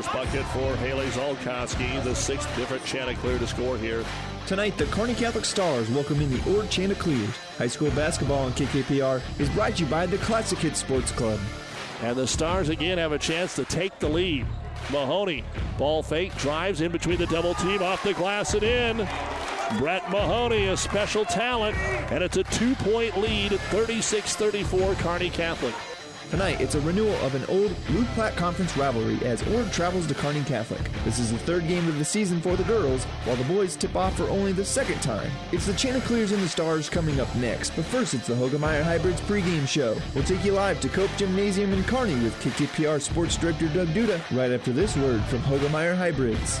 first bucket for Haley Zolkowski, the sixth different Chanticleer to score here. Tonight, the Kearney Catholic Stars welcome in the Ord Chanticleers. High school basketball on KKPR is brought to you by the Classic Hits Sports Club. And the Stars again have a chance to take the lead. Mahoney, ball fake, drives in between the double team, off the glass and in. Brett Mahoney, a special talent, and it's a two point lead 36 34 Kearney Catholic. Tonight, it's a renewal of an old Loup Platte Conference rivalry as Ord travels to Kearney Catholic. This is the third game of the season for the girls, while the boys tip off for only the second time. It's the Chanticleers and the Stars coming up next, but first it's the Hoegemeyer Hybrids pregame show. We'll take you live to Cope Gymnasium in Kearney with KKPR Sports Director Doug Duda right after this word from Hoegemeyer Hybrids.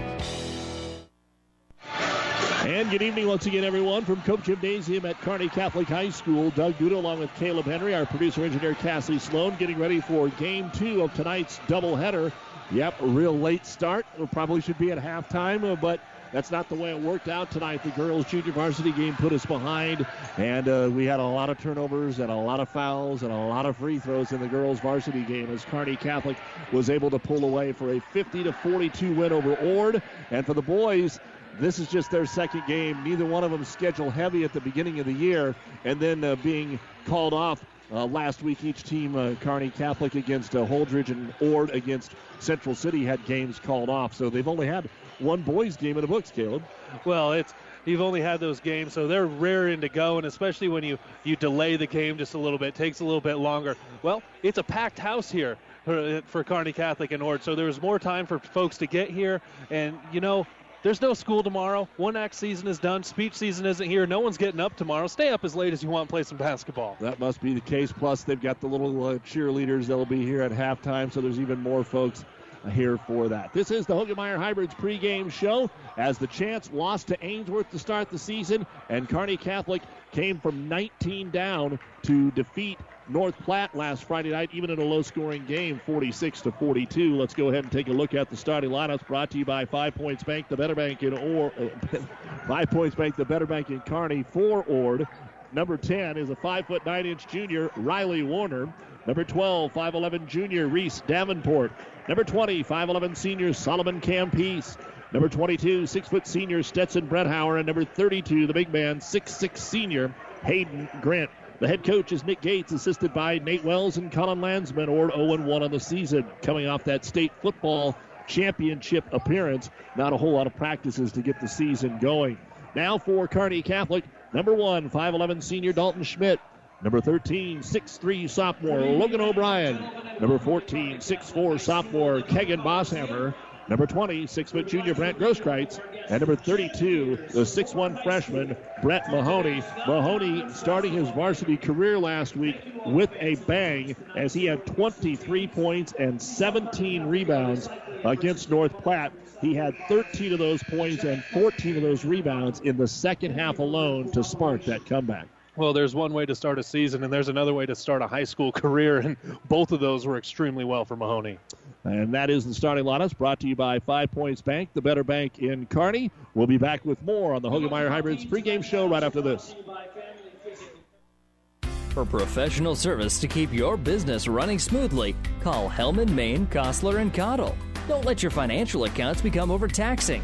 And good evening once again, everyone, from Cope Gymnasium at Kearney Catholic High School. Doug Duda along with Caleb Henry, our producer engineer Cassie Sloan, getting ready for game two of tonight's doubleheader. Yep, real late start. We probably should be at halftime, uh, but that's not the way it worked out tonight. The girls' junior varsity game put us behind, and uh, we had a lot of turnovers and a lot of fouls and a lot of free throws in the girls' varsity game as Kearney Catholic was able to pull away for a 50 to 42 win over Ord. And for the boys, this is just their second game. Neither one of them schedule heavy at the beginning of the year, and then uh, being called off uh, last week. Each team, uh, Kearney Catholic against uh, Holdrege and Ord against Central City, had games called off. So they've only had one boys game in the books, Caleb. Well, it's you've only had those games, so they're raring to go, and especially when you you delay the game just a little bit, takes a little bit longer. Well, it's a packed house here for, for Kearney Catholic and Ord, so there was more time for folks to get here, and you know there's no school tomorrow. One act season is done. Speech season isn't here. No one's getting up tomorrow. Stay up as late as you want and play some basketball. That must be the case. Plus, they've got the little uh, cheerleaders that'll be here at halftime, so there's even more folks here for that. This is the Hoegemeyer Hybrids pregame show as the Chance lost to Ainsworth to start the season, and Kearney Catholic came from 19 down to defeat North Platte last Friday night, even in a low scoring game, 46 to 42. Let's go ahead and take a look at the starting lineups brought to you by Five Points Bank, the Better Bank in or Five Points Bank, the Better Bank in Kearney for Ord. Number 10 is a 5 foot 9 inch junior, Riley Warner. Number 12, 5'11 junior, Reese Davenport. Number 20, 5'11 senior, Solomon Campese. Number 22, 6 foot senior, Stetson Bretthauer. And number 32, the big man, 6'6 senior, Hayden Grant. The head coach is Nick Gates, assisted by Nate Wells and Colin Landsman, or 0 1 on the season, coming off that state football championship appearance. Not a whole lot of practices to get the season going. Now for Kearney Catholic, number one, 5'11 senior Dalton Schmidt. Number 13, 6'3 sophomore Logan O'Brien. Number 14, 6'4 sophomore Kegan Bosshammer. Number 20, 6 foot junior Brent Grosskreitz. And number 32, the 6'1 freshman Brett Mahoney. Mahoney starting his varsity career last week with a bang as he had 23 points and 17 rebounds against North Platte. He had 13 of those points and 14 of those rebounds in the second half alone to spark that comeback. Well, there's one way to start a season, and there's another way to start a high school career, and both of those were extremely well for Mahoney. And that is the starting lineups brought to you by Five Points Bank, the better bank in Kearney. We'll be back with more on the Hoegemeyer Hybrids pregame show right after this. For professional service to keep your business running smoothly, call Hellman, Maine, Kostler, and Cottle. Don't let your financial accounts become overtaxing.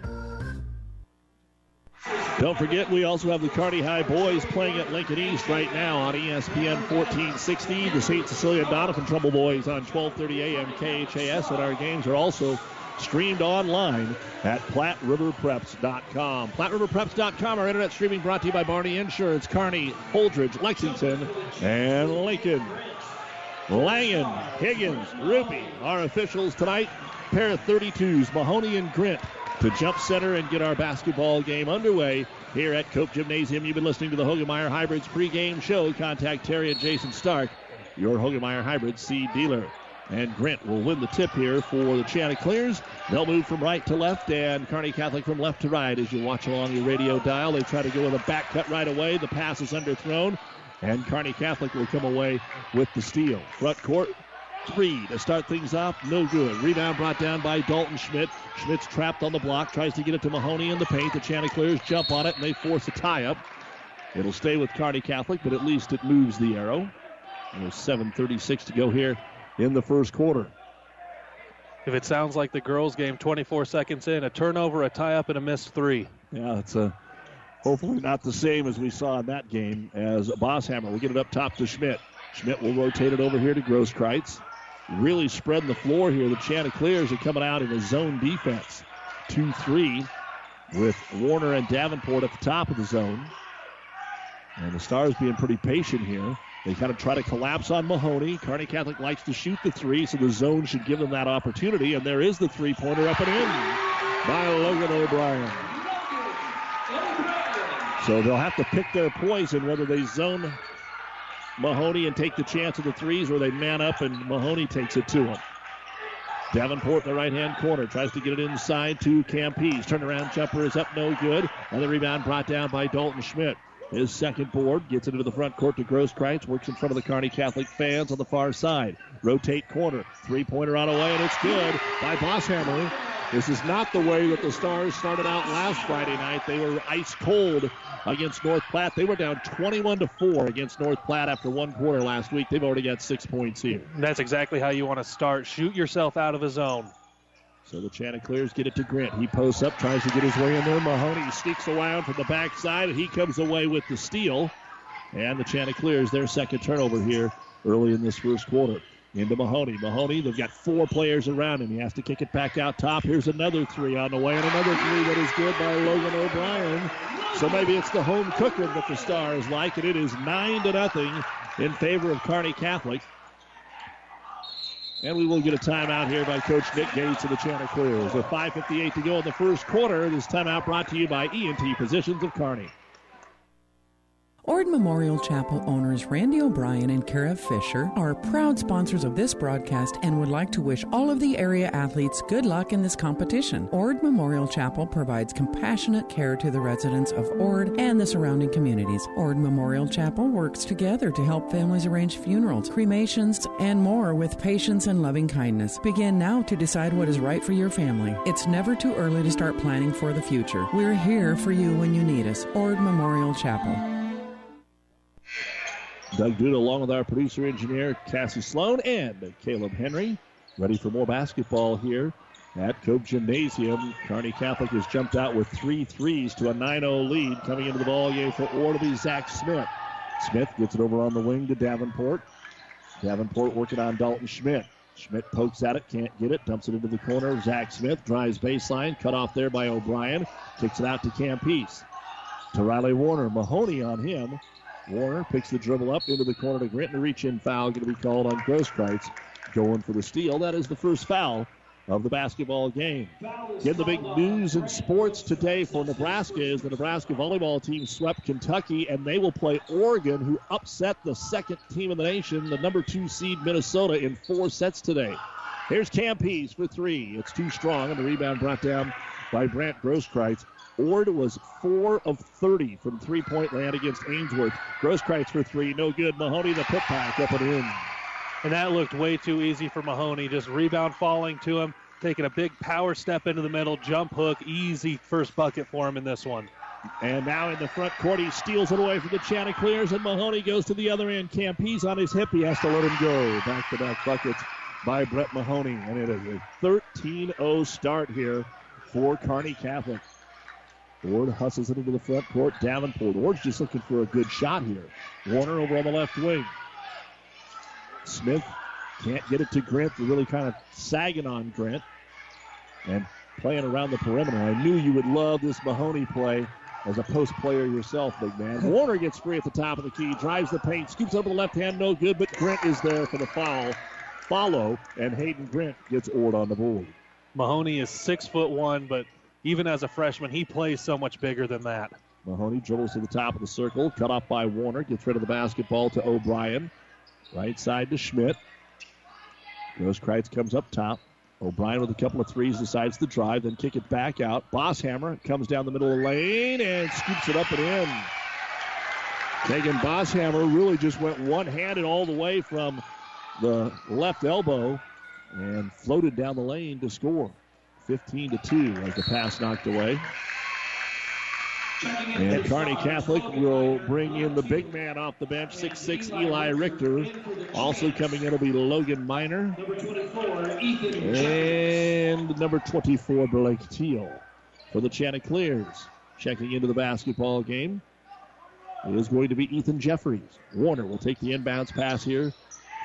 Don't forget, we also have the Kearney High boys playing at Lincoln East right now on ESPN 1460. The St. Cecilia Doniphan-Trumbull boys on 12:30 a.m. KHAS, and our games are also streamed online at PlatteRiverPreps.com. PlatteRiverPreps.com, our internet streaming brought to you by Barney Insurance, Kearney, Holdrege, Lexington, and Lincoln. Langen, Higgins, Ruby, our officials tonight. Pair of 32s, Mahoney and Grint to jump center and get our basketball game underway here at Cope Gymnasium. You've been listening to the Hoegemeyer Hybrids pregame show. Contact Terry and Jason Stark, your Hoegemeyer Hybrid seed dealer. And Grant will win the tip here for the Chanticleers. They'll move from right to left and Kearney Catholic from left to right as you watch along your radio dial. They try to go with a back cut right away. The pass is underthrown. And Kearney Catholic will come away with the steal. Front court, three to start things off. No good. Rebound brought down by Dalton Schmidt. Schmidt's trapped on the block, tries to get it to Mahoney in the paint. The Chanticleers jump on it and they force a tie up. It'll stay with Kearney Catholic, but at least it moves the arrow. There's 7.36 to go here in the first quarter. If it sounds like the girls' game, 24 seconds in, a turnover, a tie up, and a missed three. Yeah, it's a hopefully not the same as we saw in that game as Bosshammer will get it up top to Schmidt. Schmidt will rotate it over here to Grosskreitz. Really spreading the floor here. The Chanticleers are coming out in a zone defense. 2 3 with Warner and Davenport at the top of the zone. And the Stars being pretty patient here. They kind of try to collapse on Mahoney. Carney Catholic likes to shoot the three, so the zone should give them that opportunity. And there is the three pointer up and in by Logan O'Brien. So they'll have to pick their poison whether they zone Mahoney and take the chance of the threes or they man up and Mahoney takes it to him. Davenport in the right hand corner tries to get it inside to Campese. Turnaround jumper is up, no good. Another rebound brought down by Dalton Schmidt. His second board gets it into the front court to Grosskreitz. Works in front of the Kearney Catholic fans on the far side. Rotate corner. Three pointer on away, and it's good by Bosshammer. This is not the way that the Stars started out last Friday night. They were ice cold against North Platte. They were down 21 to 4 against North Platte after one quarter last week. They've already got six points here. That's exactly how you want to start. Shoot yourself out of a zone. So the Chanticleers get it to Grant. He posts up, tries to get his way in there. Mahoney sneaks around from the backside, and he comes away with the steal. And the Chanticleers, their second turnover here early in this first quarter. Into Mahoney. Mahoney, they've got four players around him. He has to kick it back out top. Here's another three on the way, and another three that is good by Logan O'Brien. So maybe it's the home cooking that the Stars like, and it is nine to nothing in favor of Kearney Catholic. And we will get a timeout here by Coach Nick Gates of the Chanticleers. With 5.58 to go in the first quarter, this timeout brought to you by ENT Physicians of Kearney. Ord Memorial Chapel owners Randy O'Brien and Kara Fisher are proud sponsors of this broadcast and would like to wish all of the area athletes good luck in this competition. Ord Memorial Chapel provides compassionate care to the residents of Ord and the surrounding communities. Ord Memorial Chapel works together to help families arrange funerals, cremations, and more with patience and loving kindness. Begin now to decide what is right for your family. It's never too early to start planning for the future. We're here for you when you need us. Ord Memorial Chapel. Doug Duda along with our producer engineer Cassie Sloan and Caleb Henry. Ready for more basketball here at Cope Gymnasium. Kearney Catholic has jumped out with three threes to a 9-0 lead. Coming into the ball game for Ord will be Zach Smith. Smith gets it over on the wing to Davenport. Davenport working on Dalton Schmidt. Schmidt pokes at it, can't get it, dumps it into the corner. Zach Smith drives baseline, cut off there by O'Brien. Kicks it out to Campese. To Riley Warner. Mahoney on him. Warner picks the dribble up into the corner to Grant, And reach in foul going to be called on Grosskreitz. Going for the steal. That is the first foul of the basketball game. Again, the big news in sports today for Nebraska is the Nebraska volleyball team swept Kentucky, and they will play Oregon, who upset the second team in the nation, the number two seed Minnesota, in four sets today. Here's Campese for three. It's too strong, and the rebound brought down by Brant Grosskreitz. Ord was 4 of 30 from three point land against Ainsworth. Grosskreitz for three, no good. Mahoney, the putback, up and in. And that looked way too easy for Mahoney. Just rebound falling to him, taking a big power step into the middle, jump hook, easy first bucket for him in this one. And now in the front court, he steals it away from the Chanticleers, and Mahoney goes to the other end. Campese on his hip. He has to let him go. Back to back buckets by Brett Mahoney. And it is a 13 0 start here for Kearney Catholic. Ord hustles it into the front court. Davenport. Ord's just looking for a good shot here. Warner over on the left wing. Smith can't get it to Grant. They're really kind of sagging on Grant and playing around the perimeter. I knew you would love this Mahoney play as a post player yourself, big man. Warner gets free at the top of the key, drives the paint, scoops up the left hand, no good, but Grant is there for the foul. Follow, and Hayden Grant gets Ord on the board. Mahoney is six foot one, but even as a freshman, he plays so much bigger than that. Mahoney dribbles to the top of the circle, cut off by Warner, gets rid of the basketball to O'Brien. Right side to Schmidt. Grosskreitz comes up top. O'Brien with a couple of threes decides to drive, then kick it back out. Bosshammer comes down the middle of the lane and scoops it up and in. Kegan Bosshammer really just went one handed all the way from the left elbow and floated down the lane to score. 15 to 2 as the pass knocked away. And Kearney Catholic will bring in the big man off the bench, 6'6 Eli Richter. Also coming in will be Logan Miner. And number 24, Blake Teal for the Chanticleers. Checking into the basketball game. It is going to be Ethan Jeffries. Warner will take the inbounds pass here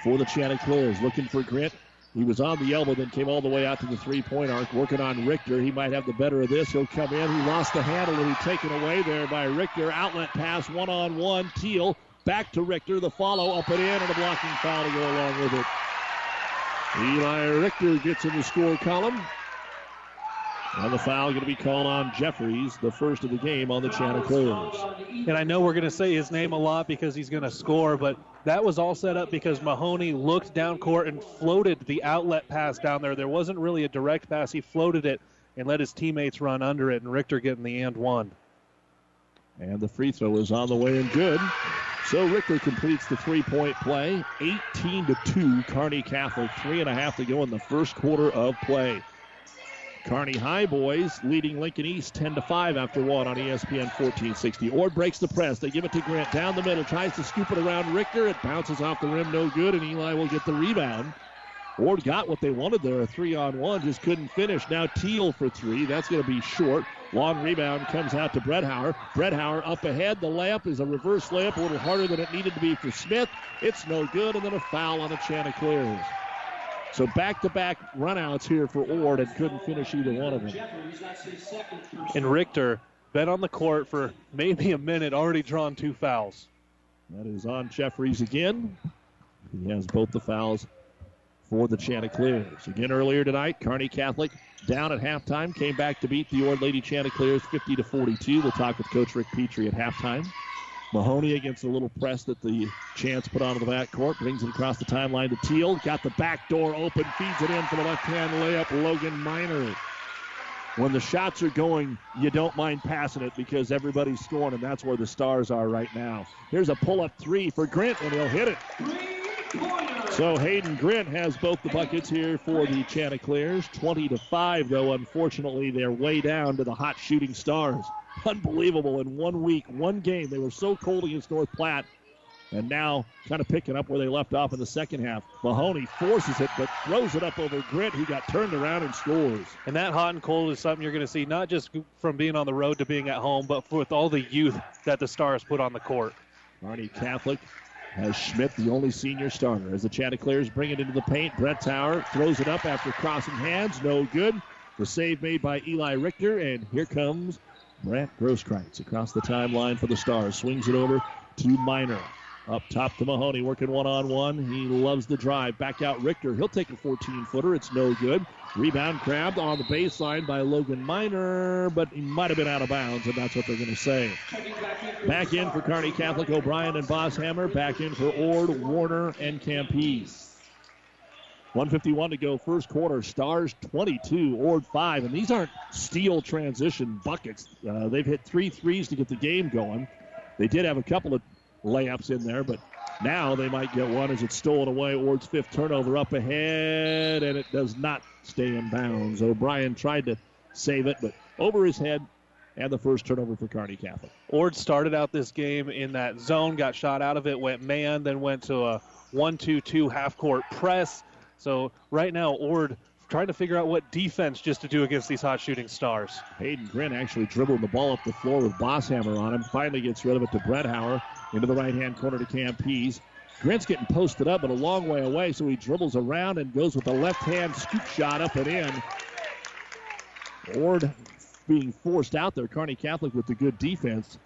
for the Chanticleers. Looking for Grant. He was on the elbow, then came all the way out to the three point arc, working on Richter. He might have the better of this. He'll come in. He lost the handle and he's taken away there by Richter. Outlet pass, one on one. Teal back to Richter. The follow up and in, and a blocking foul to go along with it. Eli Richter gets in the score column. And the foul going to be called on Jeffries, the first of the game on the channel Chanticleers. And I know we're going to say his name a lot because he's going to score, but that was all set up because Mahoney looked down court and floated the outlet pass down there. There wasn't really a direct pass. He floated it and let his teammates run under it, and Richter getting the and one. And the free throw is on the way and good. So Richter completes the three point play. 18 to 2, Kearney Catholic. Three and a half to go in the first quarter of play. Kearney High boys leading Lincoln East 10 to 5 after one on ESPN 1460. Ord breaks the press. They give it to Grant down the middle, tries to scoop it around Richter. It bounces off the rim, no good, and Eli will get the rebound. Ord got what they wanted there, a three on one, just couldn't finish. Now Teal for three. That's going to be short. Long rebound comes out to Bredhauer. Bredhauer up ahead. The layup is a reverse layup, a little harder than it needed to be for Smith. It's no good, and then a foul on the Chanticleers. So back-to-back runouts here for Ord and couldn't finish either one of them. And Richter been on the court for maybe a minute, already drawn two fouls. That is on Jeffries again. He has both the fouls for the Chanticleers. Again earlier tonight, Kearney Catholic down at halftime, came back to beat the Ord Lady Chanticleers 50 to 42. We'll talk with Coach Rick Petrie at halftime. Mahoney against a little press that the Chance put onto the backcourt, brings it across the timeline to Teal. Got the back door open, feeds it in for the left-hand layup. Logan Miner. When the shots are going, you don't mind passing it because everybody's scoring, and that's where the stars are right now. Here's a pull-up three for Grant, and he'll hit it. So Hayden Grant has both the buckets here for the Chanticleers. 20 to 5, though, unfortunately, they're way down to the hot shooting stars. Unbelievable. In one week, one game, they were so cold against North Platte. And now kind of picking up where they left off in the second half. Mahoney forces it, but throws it up over Grant, who got turned around and scores. And that hot and cold is something you're going to see not just from being on the road to being at home, but with all the youth that the Stars put on the court. Kearney Catholic has Schmidt, the only senior starter. As the Chanticleers bring it into the paint, Bretthauer throws it up after crossing hands. No good. The save made by Eli Richter, and here comes Brant Grosskreitz across the timeline for the Stars. Swings it over to Miner. Up top to Mahoney, working one on one. He loves the drive. Back out Richter. He'll take a 14 footer. It's no good. Rebound grabbed on the baseline by Logan Miner, but he might have been out of bounds, and that's what they're going to say. Back in for Kearney Catholic, O'Brien and Bosshammer. Back in for Ord, Warner, and Campese. 151 to go, first quarter. Stars 22, Ord 5. And these aren't steal transition buckets. Uh, they've hit three threes to get the game going. They did have a couple of layups in there, but now they might get one as it's stolen away. Ord's fifth turnover up ahead, and it does not stay in bounds. O'Brien tried to save it, but over his head, and the first turnover for Kearney Catholic. Ord started out this game in that zone, got shot out of it, went man, then went to a 1 2 2 half court press. So right now, Ord trying to figure out what defense just to do against these hot shooting stars. Hayden Grint actually dribbled the ball up the floor with Bosshammer on him. Finally gets rid of it to Bretthauer into the right hand corner to Campese. Grint's getting posted up, but a long way away, so he dribbles around and goes with a left hand scoop shot up and in. Ord being forced out there, Kearney Catholic with the good defense.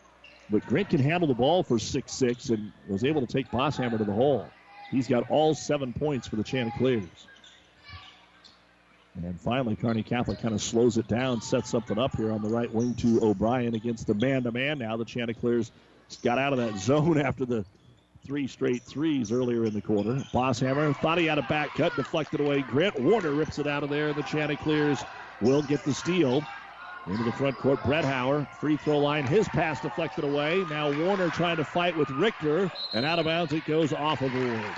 But Grint can handle the ball for 6 6 and was able to take Bosshammer to the hole. He's got all seven points for the Chanticleers. And finally, Kearney Catholic kind of slows it down, sets something up here on the right wing to O'Brien against the man to man now. The Chanticleers got out of that zone after the three straight threes earlier in the quarter. Bosshammer thought he had a back cut, deflected away. Grant Warner rips it out of there. The Chanticleers will get the steal. Into the front court, Bretthauer, free throw line. His pass deflected away. Now Warner trying to fight with Richter, and out of bounds it goes off of Ord.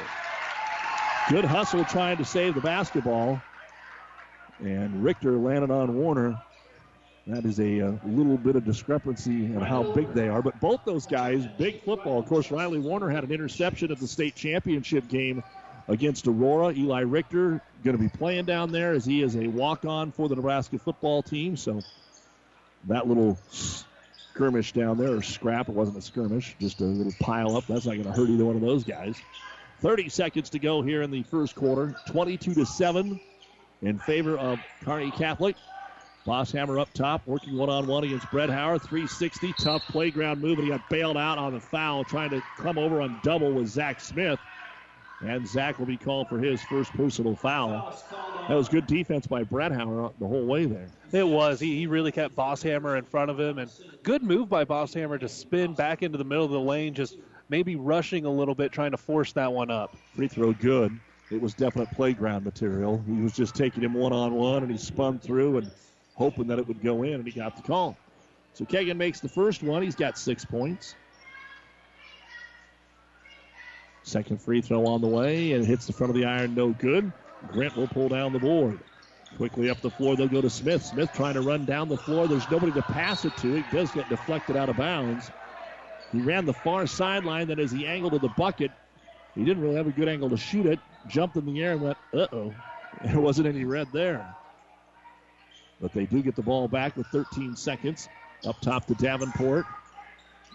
Good hustle trying to save the basketball. And Richter landed on Warner. That is a, a, uh, little bit of discrepancy in how big they are. But both those guys, big football. Of course, Riley Warner had an interception at the state championship game against Aurora. Eli Richter going to be playing down there as he is a walk on for the Nebraska football team. So that little skirmish down there, or scrap, it wasn't a skirmish, just a little pile up. That's not going to hurt either one of those guys. 30 seconds to go here in the first quarter. 22 to 7 in favor of Kearney Catholic. Bosshammer up top, working one on one against Bretthauer. 360, tough playground move, and he got bailed out on the foul, trying to come over on double with Zach Smith. And Zach will be called for his first personal foul. That was good defense by Bretthauer the whole way there. It was. He, he really kept Bosshammer in front of him, and good move by Bosshammer to spin back into the middle of the lane, just maybe rushing a little bit, trying to force that one up. Free throw good. It was definite playground material. He was just taking him one on one, and he spun through and hoping that it would go in, and he got the call. So Kagan makes the first one. He's got six points. Second free throw on the way and hits the front of the iron, no good. Grant will pull down the board. Quickly up the floor, they'll go to Smith. Smith trying to run down the floor. There's nobody to pass it to. It does get deflected out of bounds. He ran the far sideline. Then, as he angled to the bucket, he didn't really have a good angle to shoot it. Jumped in the air and went, uh oh. There wasn't any red there. But they do get the ball back with 13 seconds. Up top to Davenport.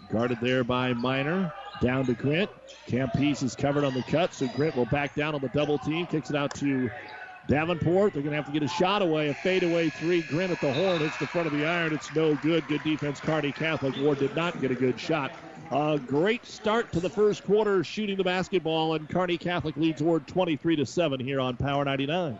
Guarded there by Miner. Down to Grant. Campese is covered on the cut, so Grant will back down on the double team. Kicks it out to Davenport. They're going to have to get a shot away. A fadeaway three. Grant at the horn hits the front of the iron. It's no good. Good defense. Kearney Catholic Ord did not get a good shot. A great start to the first quarter shooting the basketball, and Kearney Catholic leads Ord 23 to 7 here on Power 99.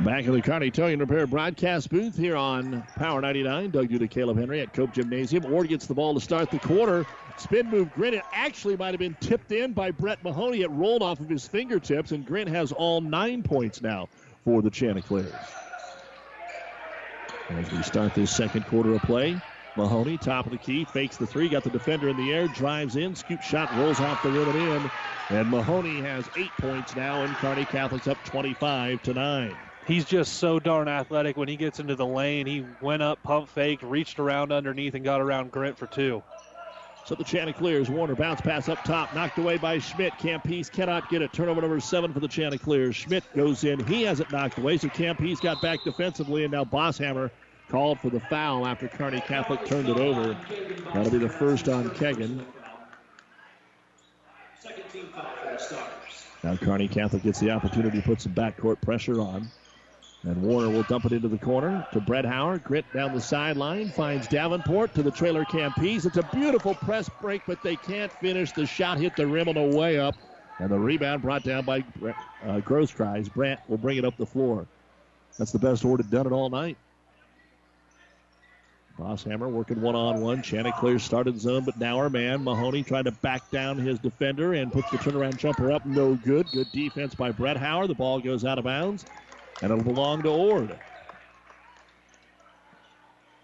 Back in the Kearney Towing Repair broadcast booth here on Power 99. Doug Duda, Caleb Henry at Cope Gymnasium. Ord gets the ball to start the quarter. Spin move, Grant. It actually might have been tipped in by Brett Mahoney. It rolled off of his fingertips, and Grant has all nine points now for the Chanticleers. As we start this second quarter of play, Mahoney, top of the key, fakes the three, got the defender in the air, drives in, scoop shot, rolls off the rim and in. And Mahoney has eight points now, and Kearney Catholic's up 25 to 9. He's just so darn athletic when he gets into the lane. He went up, pump faked, reached around underneath, and got around Grant for two. So the Chanticleers. Warner bounce pass up top, knocked away by Schmidt. Campese cannot get it. Turnover number seven for the Chanticleers. Schmidt goes in. He has it knocked away, so Campese got back defensively, and now Bosshammer called for the foul after Kearney Catholic turned it over. That'll be the first on Kegan. Now Kearney Catholic gets the opportunity to put some backcourt pressure on. And Warner will dump it into the corner to Bretthauer. Grit down the sideline, finds Davenport to the trailer Campese. It's a beautiful press break, but they can't finish. The shot hit the rim on the way up. And the rebound brought down by uh, Grosskreitz. Brandt will bring it up the floor. That's the best Ord had done it all night. Bosshammer working one on one. Chanticleer started zone, but now our man, Mahoney, trying to back down his defender and puts the turnaround jumper up. No good. Good defense by Bretthauer. The ball goes out of bounds and it'll belong to Ord.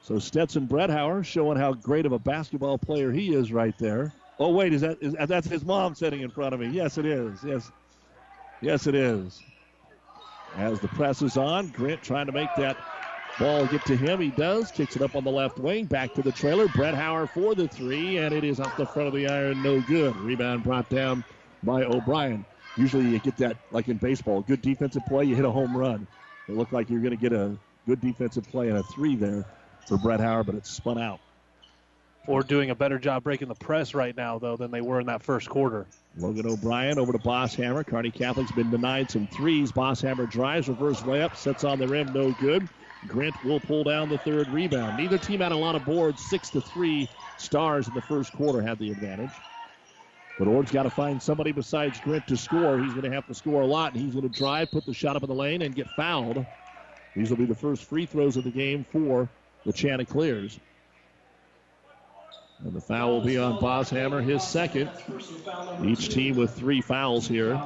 So Stetson Bredhauer showing how great of a basketball player he is right there. Oh wait, is that is, that's his mom sitting in front of me? Yes, it is. Yes, yes, it is. As the press is on, Grant trying to make that ball get to him. He does. Kicks it up on the left wing. Back to the trailer. Bredhauer for the three, and it is off the front of the iron. No good. Rebound brought down by O'Brien. Usually you get that, like in baseball, good defensive play, you hit a home run. It looked like you're going to get a good defensive play and a three there for Bretthauer, but it's spun out. Or doing a better job breaking the press right now, though, than they were in that first quarter. Logan O'Brien over to Bosshammer. Kearney Catholic's been denied some threes. Bosshammer drives, reverse layup, sets on the rim, no good. Grant will pull down the third rebound. Neither team had a lot of boards. Six to three stars in the first quarter had the advantage. But Ord's got to find somebody besides Grint to score. He's going to have to score a lot, and he's going to drive, put the shot up in the lane, and get fouled. These will be the first free throws of the game for the Chanticleers. And the foul will be on Bosshammer, his second. Each team with three fouls here.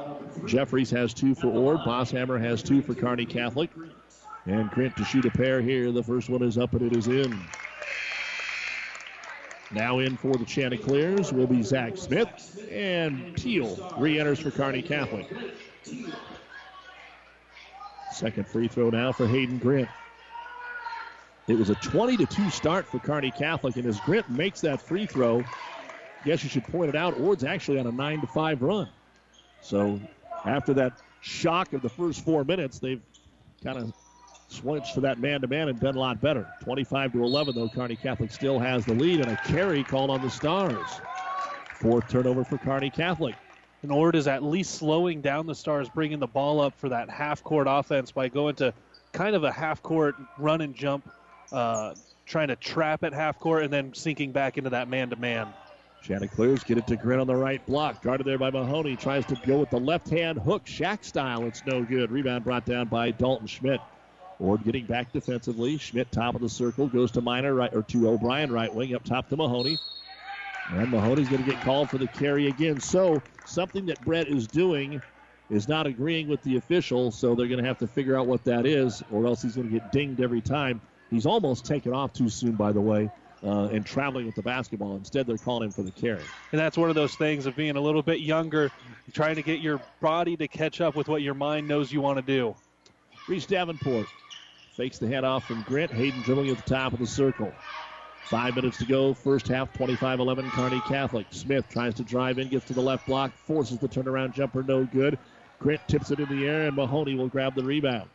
Jeffries has two for Ord. Bosshammer has two for Kearney Catholic. And Grint to shoot a pair here. The first one is up and it is in. Now in for the Chanticleers will be Zach Smith, and Teal re enters for Kearney Catholic. Second free throw now for Hayden Grint. It was a 20 to 2 start for Carney Catholic, and as Grint makes that free throw, I guess you should point it out, Ord's actually on a 9 to 5 run. So after that shock of the first four minutes, they've kind of switched to that man-to-man and done a lot better. 25 to 11, though. Kearney Catholic still has the lead, and a carry called on the Stars. Fourth turnover for Kearney Catholic. And Ord is at least slowing down the Stars, bringing the ball up for that half-court offense by going to kind of a half-court run and jump, uh, trying to trap at half-court and then sinking back into that man-to-man. Chanticleers get it to Grint on the right block. Guarded there by Mahoney. Tries to go with the left hand hook, Shaq style. It's no good. Rebound brought down by Dalton Schmidt. Ord getting back defensively. Schmidt top of the circle goes to Miner right or to O'Brien right wing up top to Mahoney. And Mahoney's going to get called for the carry again. So something that Brett is doing is not agreeing with the official, so they're going to have to figure out what that is, or else he's going to get dinged every time. He's almost taken off too soon, by the way, uh, and traveling with the basketball. Instead, they're calling him for the carry. And that's one of those things of being a little bit younger, trying to get your body to catch up with what your mind knows you want to do. Reese Davenport Fakes the head-off from Grant. Hayden dribbling at the top of the circle. Five minutes to go. First half, 25 11, Kearney Catholic. Smith tries to drive in, gets to the left block, forces the turnaround jumper, no good. Grant tips it in the air, and Mahoney will grab the rebound.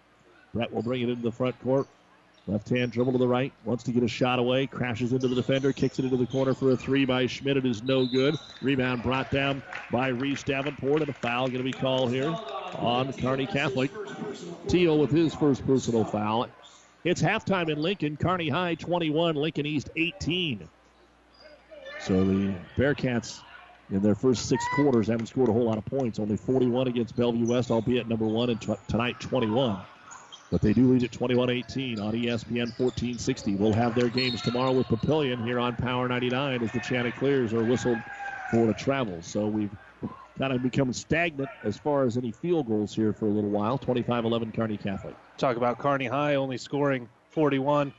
Brett will bring it into the front court. Left hand dribble to the right, wants to get a shot away, crashes into the defender, kicks it into the corner for a three by Schmidt. It is no good. Rebound brought down by Reese Davenport, and a foul going to be called here on Kearney Catholic. Teal with his first personal foul. It's halftime in Lincoln. Kearney High 21, Lincoln East 18. So the Bearcats in their first six quarters haven't scored a whole lot of points. Only 41 against Bellevue West, albeit number one, and t- tonight 21. But they do lead at 21 18 on ESPN 1460. We'll have their games tomorrow with Papillion here on Power 99 as the Chanticleers are whistled for the travel. So we've kind of become stagnant as far as any field goals here for a little while. 25 11 Kearney Catholic. Talk about Kearney High only scoring 41.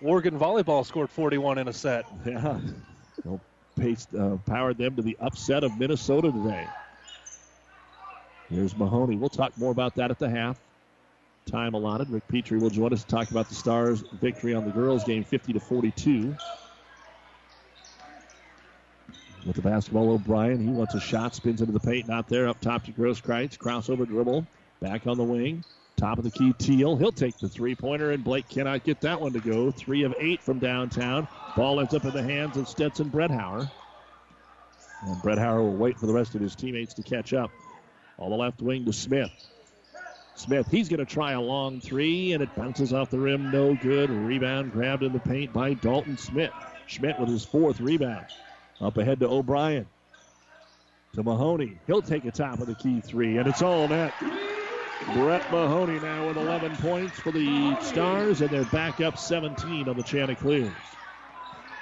Oregon volleyball scored 41 in a set. Yeah. Well, paced, uh, powered them to the upset of Minnesota today. Here's Mahoney. We'll talk more about that at the half. Time allotted. Rick Petrie will join us to talk about the Stars' victory on the girls' game, 50 to 42. With the basketball, O'Brien. He wants a shot, spins into the paint, not there. Up top to Grosskreitz. Crossover dribble. Back on the wing. Top of the key, Teal. He'll take the three pointer, and Blake cannot get that one to go. Three of eight from downtown. Ball ends up in the hands of Stetson Bredhauer. And Bredhauer will wait for the rest of his teammates to catch up. On the left wing to Smith. Smith, he's going to try a long three, and it bounces off the rim. No good. Rebound grabbed in the paint by Dalton Smith. Schmidt with his fourth rebound. Up ahead to O'Brien. To Mahoney. He'll take a top of the key three, and it's all net. Brett Mahoney now with 11 points for the Stars, and they're back up 17 on the Chanticleers.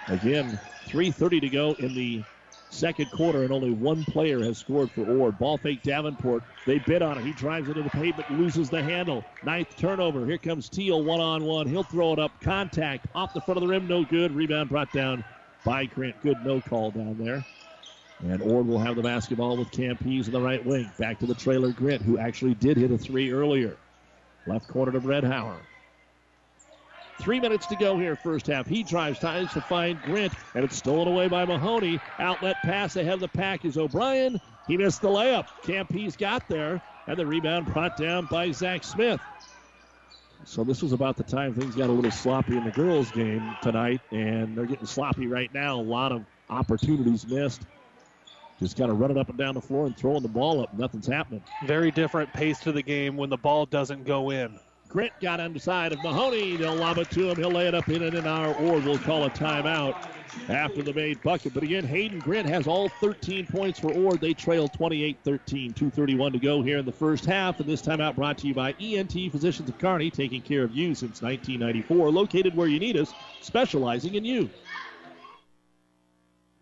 Again, 3.30 to go in the second quarter, and only one player has scored for Ord. Ball fake Davenport. They bid on it. He drives into the but loses the handle. Ninth turnover. Here comes Teal one on one. He'll throw it up. Contact off the front of the rim. No good. Rebound brought down by Grant. Good no call down there. And Ord will have the basketball with Campese in the right wing. Back to the trailer Grant, who actually did hit a three earlier. Left corner to Bredhauer. Three minutes to go here, first half. He drives, ties to find Grant, and it's stolen away by Mahoney. Outlet pass ahead of the pack is O'Brien. He missed the layup. Campese got there, and the rebound brought down by Zach Smith. So this was about the time things got a little sloppy in the girls' game tonight, and they're getting sloppy right now. A lot of opportunities missed. Just kind of running up and down the floor and throwing the ball up. Nothing's happening. Very different pace to the game when the ball doesn't go in. Grant got on the side of Mahoney. They'll lob it to him. He'll lay it up in and in our or we'll call a timeout after the made bucket. But again, Hayden Grant has all 13 points for Ord. They trail 28-13. 2.31 to go here in the first half. And this timeout brought to you by ENT Physicians of Kearney, taking care of you since 1994. Located where you need us, specializing in you.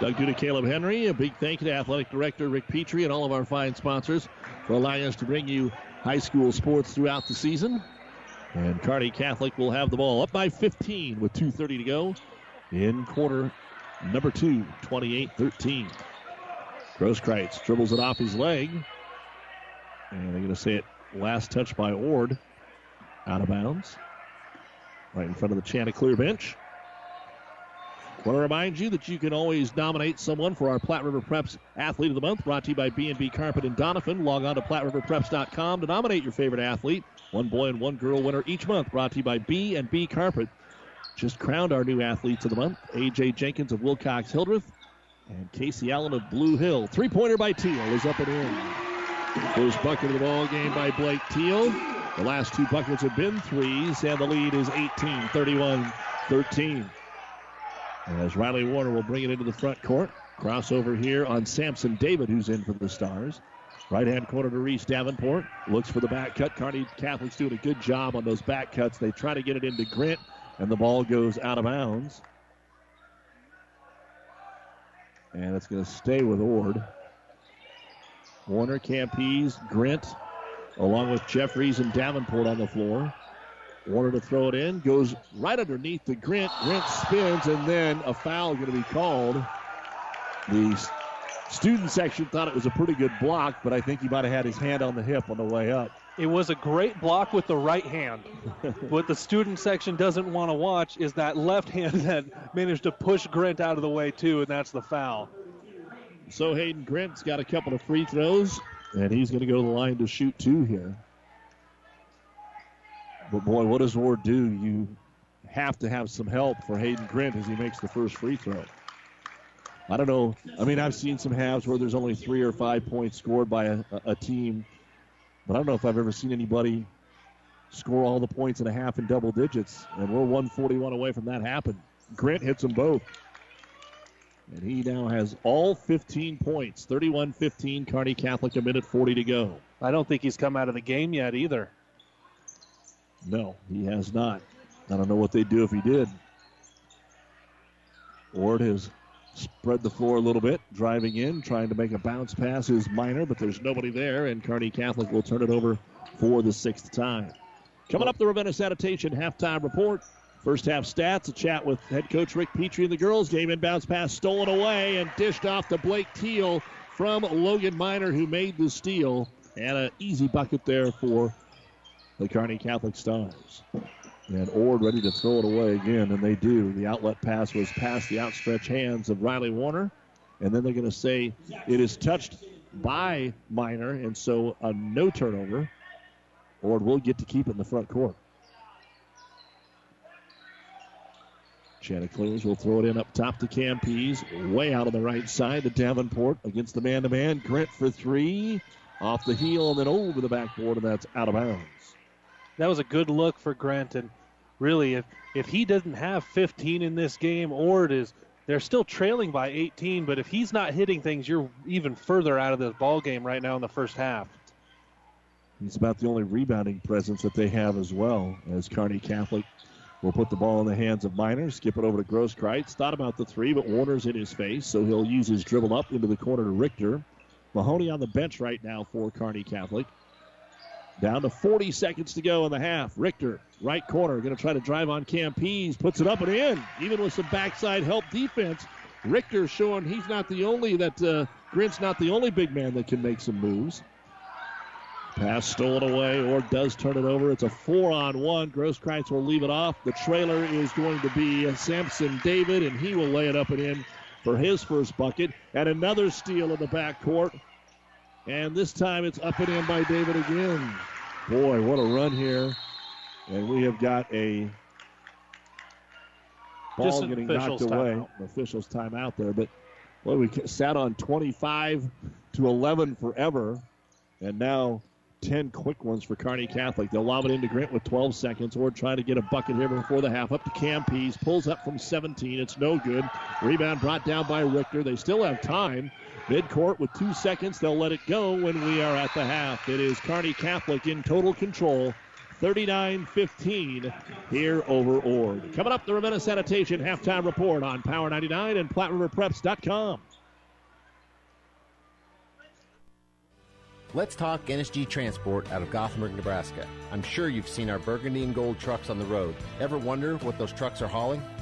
Doug Duda, Caleb Henry. A big thank you to Athletic Director Rick Petrie and all of our fine sponsors for allowing us to bring you high school sports throughout the season. And Kearney Catholic will have the ball up by 15 with 2.30 to go in quarter number two, 28 13. Grosskreitz dribbles it off his leg. And they're going to say it last touch by Ord. Out of bounds. Right in front of the Chanticleer bench. Want to remind you that you can always nominate someone for our Platte River Preps Athlete of the Month, brought to you by B&B Carpet and Donovan. Log on to PlatteRiverPreps.com to nominate your favorite athlete. One boy and one girl winner each month, brought to you by B&B Carpet. Just crowned our new athletes of the month, A.J. Jenkins of Wilcox Hildreth and Casey Allen of Blue Hill. Three-pointer by Teal is up and in. First bucket of the ball game by Blake Teal. The last two buckets have been threes, and the lead is 18, 31, 13. As Riley Warner will bring it into the front court. Crossover here on Samson David, who's in for the Stars. Right hand corner to Reese Davenport. Looks for the back cut. Kearney Catholic's doing a good job on those back cuts. They try to get it into Grant, and the ball goes out of bounds. And it's going to stay with Ord. Warner, Campese, Grant, along with Jeffries and Davenport on the floor. Warner to throw it in, goes right underneath the Grant. Grant spins, and then a foul going to be called. The student section thought it was a pretty good block, but I think he might have had his hand on the hip on the way up. It was a great block with the right hand. what the student section doesn't want to watch is that left hand that managed to push Grant out of the way, too, and that's the foul. So Hayden Grant's got a couple of free throws, and he's going to go to the line to shoot two here. But boy, what does Ord do? You have to have some help for Hayden Grant as he makes the first free throw. I don't know. I mean, I've seen some halves where there's only three or five points scored by a, a team, but I don't know if I've ever seen anybody score all the points in a half in double digits. And we're 141 away from that happening. Grant hits them both. And he now has all 15 points. 31 15, Kearney Catholic, a minute 40 to go. I don't think he's come out of the game yet either. No, he has not. I don't know what they'd do if he did. Ord has spread the floor a little bit, driving in, trying to make a bounce pass is minor, but there's nobody there, and Kearney Catholic will turn it over for the sixth time. Coming up, the Ravenna Sanitation halftime report. First half stats, a chat with head coach Rick Petrie in the girls game. Inbounds pass stolen away and dished off to Blake Teal from Logan Miner, who made the steal. And an easy bucket there for the Kearney Catholic Stars. And Ord ready to throw it away again, and they do. The outlet pass was past the outstretched hands of Riley Warner. And then they're going to say it is touched by Miner, and so a no turnover. Ord will get to keep it in the front court. Chanticleers will throw it in up top to Campese. Way out on the right side to Davenport against the man to man. Grant for three. Off the heel and then over the backboard, and that's out of bounds. That was a good look for Grant. And really, if, if he doesn't have 15 in this game, or it is they're still trailing by 18. But if he's not hitting things, you're even further out of this ball game right now in the first half. He's about the only rebounding presence that they have as well as Kearney Catholic will put the ball in the hands of Miner, skip it over to Grosskreitz. Thought about the three, but Warner's in his face, so he'll use his dribble up into the corner to Richter. Mahoney on the bench right now for Kearney Catholic. Down to 40 seconds to go in the half. Richter, right corner, going to try to drive on Campese, puts it up and in, even with some backside help defense. Richter showing he's not the only that uh, Grant's not the only big man that can make some moves. Pass stolen away, or does turn it over. It's a four on one. Grosskreitz will leave it off. The trailer is going to be Samson David, and he will lay it up and in for his first bucket. And another steal in the backcourt. And this time it's up and in by David again. Boy, what a run here. And we have got a ball getting knocked away. Timeout. Officials timeout there. But boy, we sat on 25 to 11 forever. And now 10 quick ones for Kearney Catholic. They'll lob it into Grant with 12 seconds. Or trying to get a bucket here before the half. Up to Campese. Pulls up from 17. It's no good. Rebound brought down by Richter. They still have time. Midcourt with two seconds. They'll let it go when we are at the half. It is Kearney Catholic in total control. 39 15 here over Ord. Coming up, the Ravenna Sanitation halftime report on Power 99 and PlatteRiverPreps.com. Let's talk NSG Transport out of Gothenburg, Nebraska. I'm sure you've seen our burgundy and gold trucks on the road. Ever wonder what those trucks are hauling?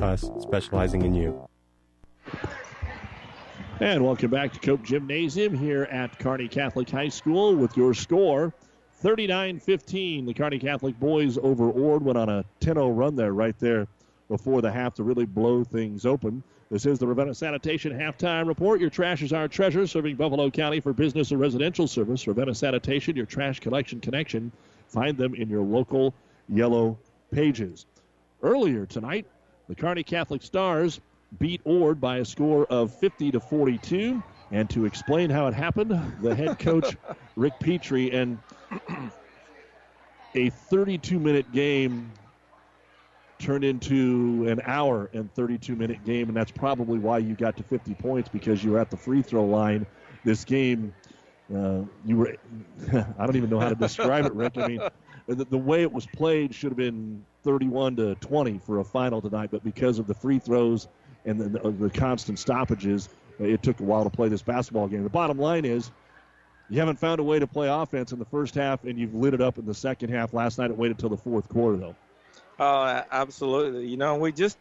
to us, specializing in you. And welcome back to Cope Gymnasium here at Kearney Catholic High School with your score 39 15. The Kearney Catholic boys over Ord went on a 10 0 run there, right there before the half to really blow things open. This is the Ravenna Sanitation halftime report. Your trash is our treasure, serving Buffalo County for business or residential service. Ravenna Sanitation, your trash collection connection. Find them in your local yellow pages. Earlier tonight, the Kearney Catholic Stars beat Ord by a score of 50 to 42. And to explain how it happened, the head coach Rick Petrie and a 32 minute game turned into an hour and 32 minute game, and that's probably why you got to 50 points because you were at the free throw line. This game, uh, you were, I don't even know how to describe it, Rick. I mean, the, the way it was played should have been 31 to 20 for a final tonight, but because of the free throws and the, the, the constant stoppages, it took a while to play this basketball game. The bottom line is you haven't found a way to play offense in the first half, and you've lit it up in the second half. Last night it waited until the fourth quarter, though. Oh, absolutely. You know, we just,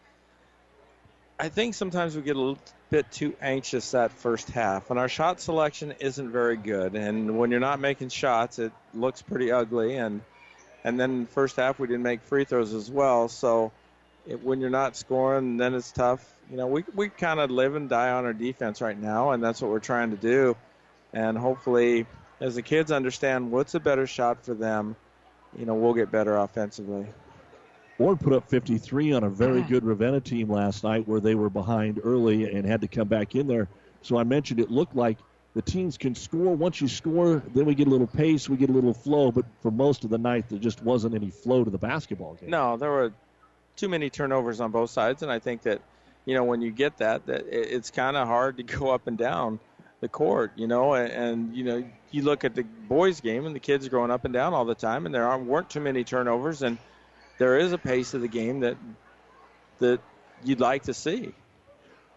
I think sometimes we get a little bit too anxious that first half, and our shot selection isn't very good. And when you're not making shots, it looks pretty ugly. And and then first half we didn't make free throws as well. So it, when you're not scoring, then it's tough. You know, we we kind of live and die on our defense right now, and that's what we're trying to do. And hopefully, as the kids understand what's a better shot for them, you know, we'll get better offensively. Ord put up 53 on a very good Ravenna team last night where they were behind early and had to come back in there. So I mentioned it looked like the teams can score. Once you score, then we get a little pace, we get a little flow. But for most of the night, there just wasn't any flow to the basketball game. No, there were too many turnovers on both sides, and I think that you know when you get that, that it's kind of hard to go up and down the court. You know, and, you know you look at the boys' game, and the kids are going up and down all the time, and there aren't, weren't too many turnovers, and there is a pace of the game that that you'd like to see.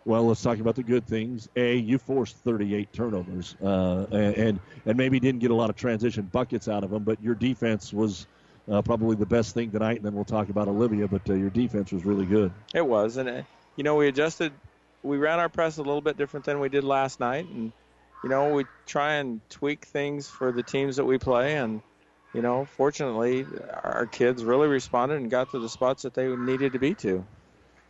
Well, let's talk about the good things. A, you forced 38 turnovers, uh, and and maybe didn't get a lot of transition buckets out of them, but your defense was uh, probably the best thing tonight. And then we'll talk about Olivia, but uh, your defense was really good. It was, and uh, you know we adjusted, we ran our press a little bit different than we did last night, and you know we try and tweak things for the teams that we play, and you know fortunately our kids really responded and got to the spots that they needed to be to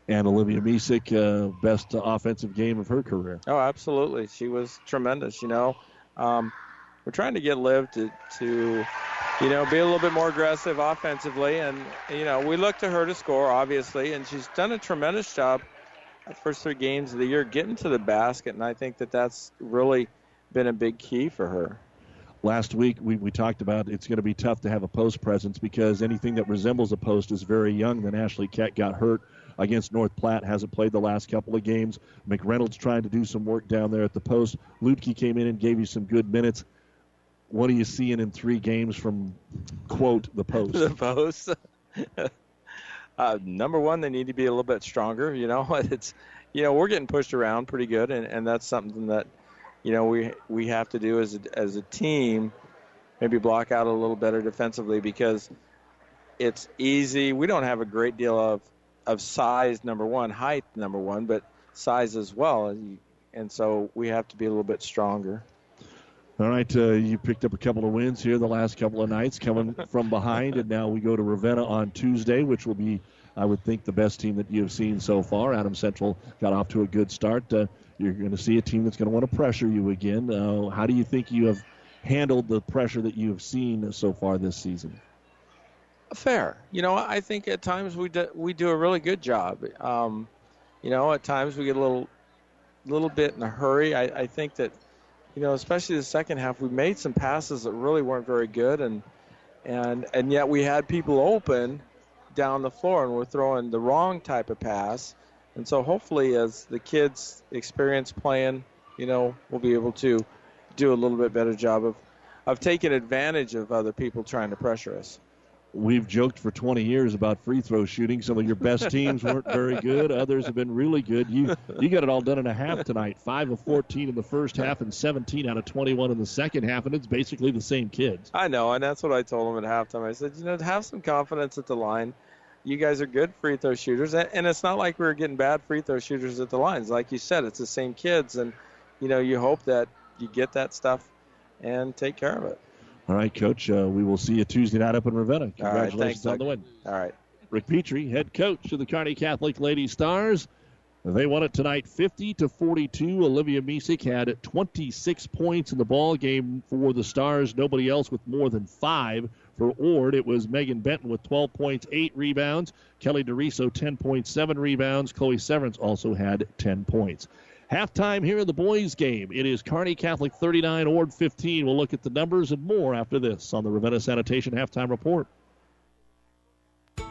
and Olivia Misek, uh, best offensive game of her career. Oh, absolutely. She was tremendous. You know, um, we're trying to get Liv to, to, you know, be a little bit more aggressive offensively, and you know, we look to her to score, obviously, and she's done a tremendous job. The first three games of the year, getting to the basket, and I think that that's really been a big key for her last week we, we talked about it's going to be tough to have a post presence because anything that resembles a post is very young. Then Ashley Kett got hurt against North Platte. Hasn't played the last couple of games. McReynolds trying to do some work down there at the post. Lutke came in and gave you some good minutes. What are you seeing in three games from, quote, the post? the post. uh, number one, they need to be a little bit stronger. You know, it's, you know, we're getting pushed around pretty good, and, and that's something that, you know, we we have to do as a, as a team. Maybe block out a little better defensively because it's easy. We don't have a great deal of of size, number one, height, number one, but size as well. And so we have to be a little bit stronger. All right, uh, you picked up a couple of wins here the last couple of nights, coming from behind, and now we go to Ravenna on Tuesday, which will be, I would think, the best team that you have seen so far. Adam Central got off to a good start. Uh, you're going to see a team that's going to want to pressure you again. Uh, how do you think you have handled the pressure that you have seen so far this season? Fair. You know, I think at times we do, we do a really good job. Um, you know, at times we get a little little bit in a hurry. I, I think that, you know, especially the second half, we made some passes that really weren't very good, and and and yet we had people open down the floor, and we're throwing the wrong type of pass. And so hopefully, as the kids experience playing, you know, we'll be able to do a little bit better job of of taking advantage of other people trying to pressure us we've joked for 20 years about free throw shooting. Some of your best teams weren't very good. Others have been really good. You you got it all done in a half tonight. Five of 14 in the first half and 17 out of 21 in the second half, and it's basically the same kids. I know, and that's what I told them at halftime. I said, you know, have some confidence at the line. You guys are good free throw shooters, and it's not like we are getting bad free throw shooters at the lines. Like you said, it's the same kids, and you know, you hope that you get that stuff and take care of it. All right, Coach. Uh, we will see you Tuesday night up in Ravenna. Congratulations right, thanks, on the win. All right. Rick Petrie, head coach of the Kearney Catholic Lady Stars. They won it tonight 50 to 42. Olivia Misek had 26 points in the ball game for the Stars. Nobody else with more than five. For Ord, it was Megan Benton with 12 points, 8 rebounds. Kelly DeRiso, 10.7 rebounds. Chloe Severance also had 10 points. Halftime here in the boys' game. It is Kearney Catholic 39, Ord 15. We'll look at the numbers and more after this on the Ravenna Sanitation Halftime Report.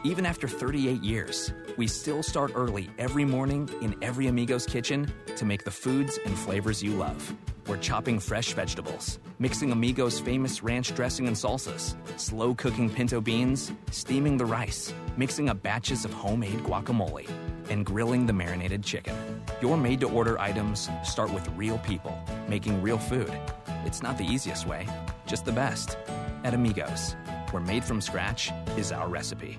Even after 38 years, we still start early every morning in every Amigo's kitchen to make the foods and flavors you love. We're chopping fresh vegetables, mixing Amigo's famous ranch dressing and salsas, slow cooking pinto beans, steaming the rice, mixing up batches of homemade guacamole, and grilling the marinated chicken. Your made to order items start with real people making real food. It's not the easiest way, just the best. At Amigos, where made from scratch is our recipe.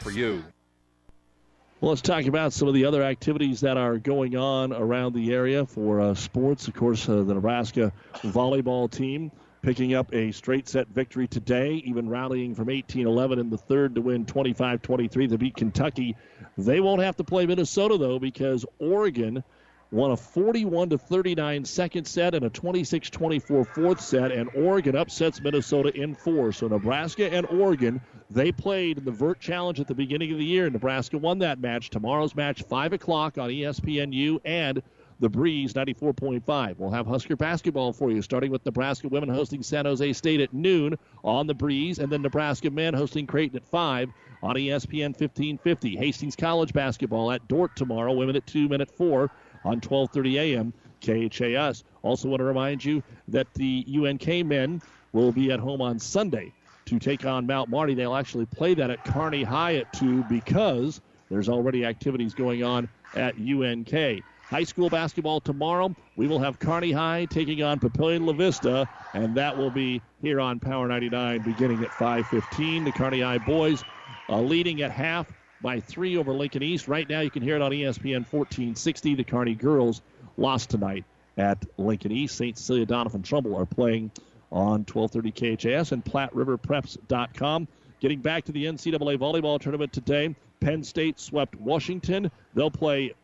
for you. Well, let's talk about some of the other activities that are going on around the area for uh, sports. Of course, uh, the Nebraska volleyball team picking up a straight set victory today, even rallying from 18 11 in the third to win 25 23 to beat Kentucky. They won't have to play Minnesota, though, because Oregon won a 41 39 second set and a 26 24 fourth set, and Oregon upsets Minnesota in four. So Nebraska and Oregon, they played in the Vert Challenge at the beginning of the year. Nebraska won that match. Tomorrow's match, 5 o'clock on ESPNU and the Breeze 94.5. We'll have Husker basketball for you, starting with Nebraska women hosting San Jose State at noon on the Breeze, and then Nebraska men hosting Creighton at 5 on ESPN 1550. Hastings College basketball at Dort tomorrow, women at 2, men at 4 on 12:30 a.m. KHAS. Also want to remind you that the UNK men will be at home on Sunday to take on Mount Marty. They'll actually play that at Kearney High at 2 because there's already activities going on at UNK. High school basketball tomorrow. We will have Kearney High taking on Papillion La Vista, and that will be here on Power 99 beginning at 5:15. The Kearney High boys leading at half by three over Lincoln East. Right now, you can hear it on ESPN 1460. The Kearney girls lost tonight at Lincoln East. St. Cecilia Doniphan-Trumbull are playing on 1230 KHAS and PlatteRiverPreps.com. Getting back to the NCAA volleyball tournament today, Penn State swept Washington. They'll play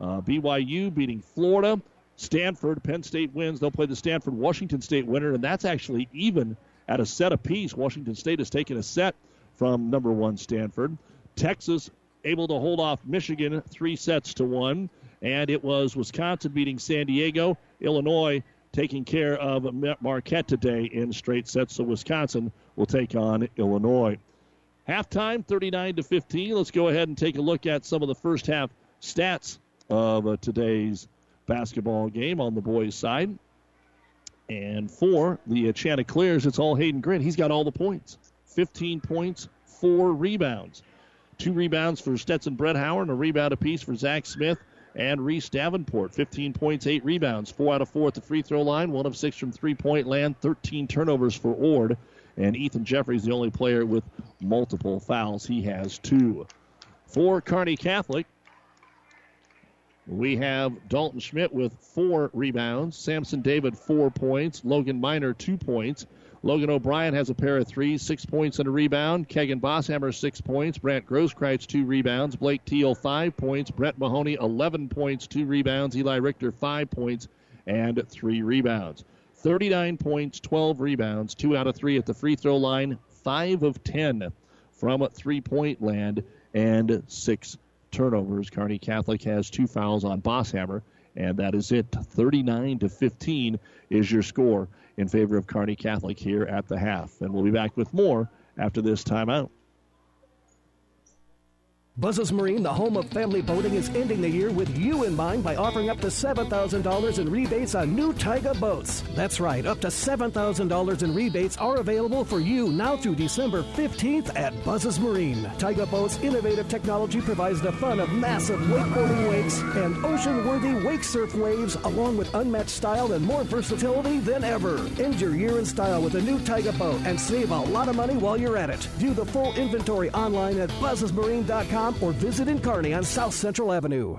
uh, BYU beating Florida. Stanford, Penn State wins. They'll play the Stanford Washington State winner, and that's actually even at a set apiece. Washington State has taken a set from number one Stanford. Texas able to hold off Michigan three sets to one, and it was Wisconsin beating San Diego. Illinois taking care of Marquette today in straight sets, so Wisconsin will take on Illinois. Halftime, 39 to 15. Let's go ahead and take a look at some of the first half stats of uh, today's basketball game on the boys' side. And for the uh, Chanticleers, it's all Hayden Grant. He's got all the points 15 points, four rebounds. Two rebounds for Stetson Bretthauer and a rebound apiece for Zach Smith and Reese Davenport. 15 points, eight rebounds, four out of four at the free throw line, one of six from three point land, 13 turnovers for Ord. And Ethan Jeffries, the only player with multiple fouls. He has two. For Kearney Catholic, we have Dalton Schmidt with four rebounds, Samson David, four points, Logan Miner, two points. Logan O'Brien has a pair of threes, six points and a rebound. Kegan Bosshammer, six points. Brant Grosskreitz, two rebounds. Blake Teal, five points. Brett Mahoney, 11 points, two rebounds. Eli Richter, five points and three rebounds. 39 points, 12 rebounds, two out of three at the free throw line, five of 10 from three point land, and six turnovers. Kearney Catholic has two fouls on Bosshammer, and that is it. 39 to 15 is your score in favor of Kearney Catholic here at the half. And we'll be back with more after this timeout. Buzzes Marine, the home of family boating, is ending the year with you in mind by offering up to $7,000 in rebates on new Tyga boats. That's right, up to $7,000 in rebates are available for you now through December 15th at Buzzes Marine. Tyga Boats' innovative technology provides the fun of massive wakeboarding wakes and ocean-worthy wake surf waves, along with unmatched style and more versatility than ever. End your year in style with a new Tyga boat and save a lot of money while you're at it. View the full inventory online at buzzesmarine.com or visit in Kearney on South Central Avenue.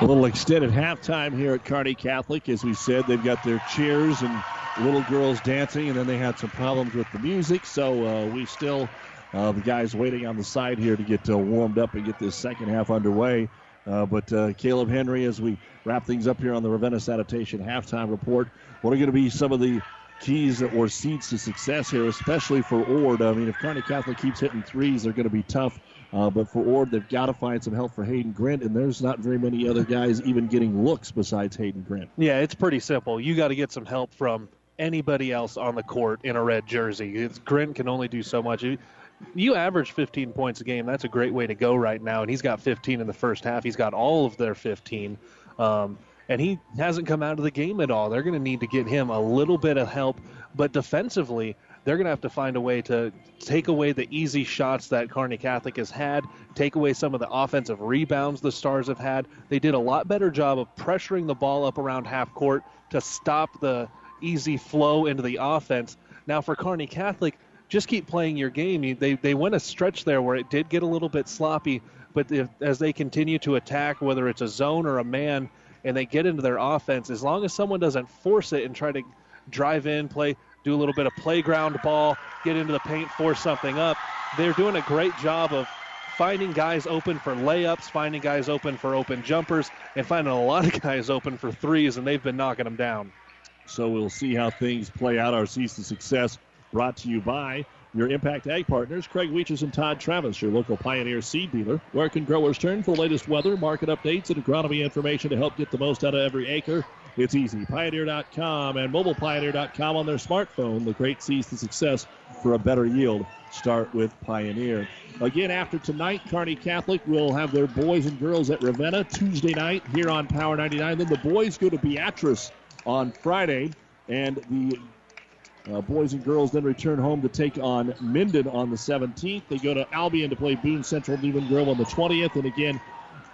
A little extended halftime here at Kearney Catholic. As we said, they've got their cheers and little girls dancing, and then they had some problems with the music. So uh, we still, uh, the guys waiting on the side here to get uh, warmed up and get this second half underway. Uh, but uh, Caleb Henry, as we wrap things up here on the Ravenna Sanitation halftime report, what are going to be some of the keys or seeds to success here, especially for Ord? I mean, if Kearney Catholic keeps hitting threes, they're going to be tough. Uh, but for Ord, they've got to find some help for Hayden Grint, and there's not very many other guys even getting looks besides Hayden Grint. Yeah, it's pretty simple. You got to get some help from anybody else on the court in a red jersey. It's, Grint can only do so much. You average 15 points a game. That's a great way to go right now. And he's got 15 in the first half. He's got all of their 15. Um, and he hasn't come out of the game at all. They're going to need to get him a little bit of help. But defensively, they're going to have to find a way to take away the easy shots that Kearney Catholic has had, take away some of the offensive rebounds the Stars have had. They did a lot better job of pressuring the ball up around half court to stop the easy flow into the offense. Now, for Kearney Catholic, just keep playing your game. They, they went a stretch there where it did get a little bit sloppy, but if, as they continue to attack, whether it's a zone or a man, and they get into their offense, as long as someone doesn't force it and try to drive in, play do a little bit of playground ball, get into the paint, force something up. They're doing a great job of finding guys open for layups, finding guys open for open jumpers, and finding a lot of guys open for threes, and they've been knocking them down. So we'll see how things play out. Our season success brought to you by your Impact Ag partners, Craig Weeches and Todd Travis, your local Pioneer seed dealer. Where can growers turn for the latest weather, market updates, and agronomy information to help get the most out of every acre? It's easy. Pioneer.com and mobilepioneer.com on their smartphone. The great sees the success for a better yield. Start with Pioneer. Again, after tonight, Kearney Catholic will have their boys and girls at Ravenna Tuesday night here on Power 99. Then the boys go to Beatrice on Friday, and the uh, boys and girls then return home to take on Minden on the 17th. They go to Albion to play Boone Central Newman Grove on the 20th, and again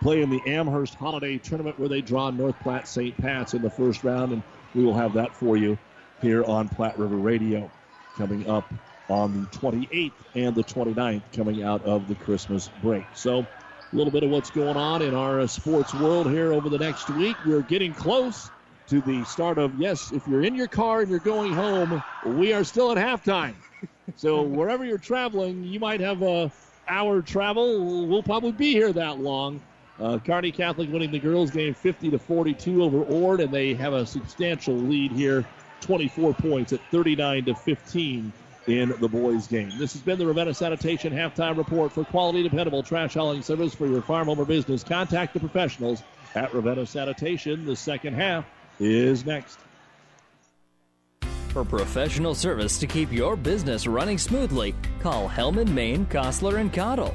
play in the Amherst Holiday Tournament where they draw North Platte St. Pat's in the first round, and we will have that for you here on Platte River Radio coming up on the 28th and the 29th coming out of the Christmas break. So a little bit of what's going on in our uh, sports world here over the next week. We're getting close to the start of, yes, if you're in your car and you're going home, we are still at halftime. so wherever you're traveling, you might have a hour travel. We'll probably be here that long. Uh, Kearney Catholic winning the girls' game 50 to 42 over Ord, and they have a substantial lead here, 24 points at 39 to 15 in the boys' game. This has been the Ravenna Sanitation halftime report for quality, dependable trash hauling service for your farm or business. Contact the professionals at Ravenna Sanitation. The second half is next. For professional service to keep your business running smoothly, call Hellman, Maine, Kostler, and Cottle.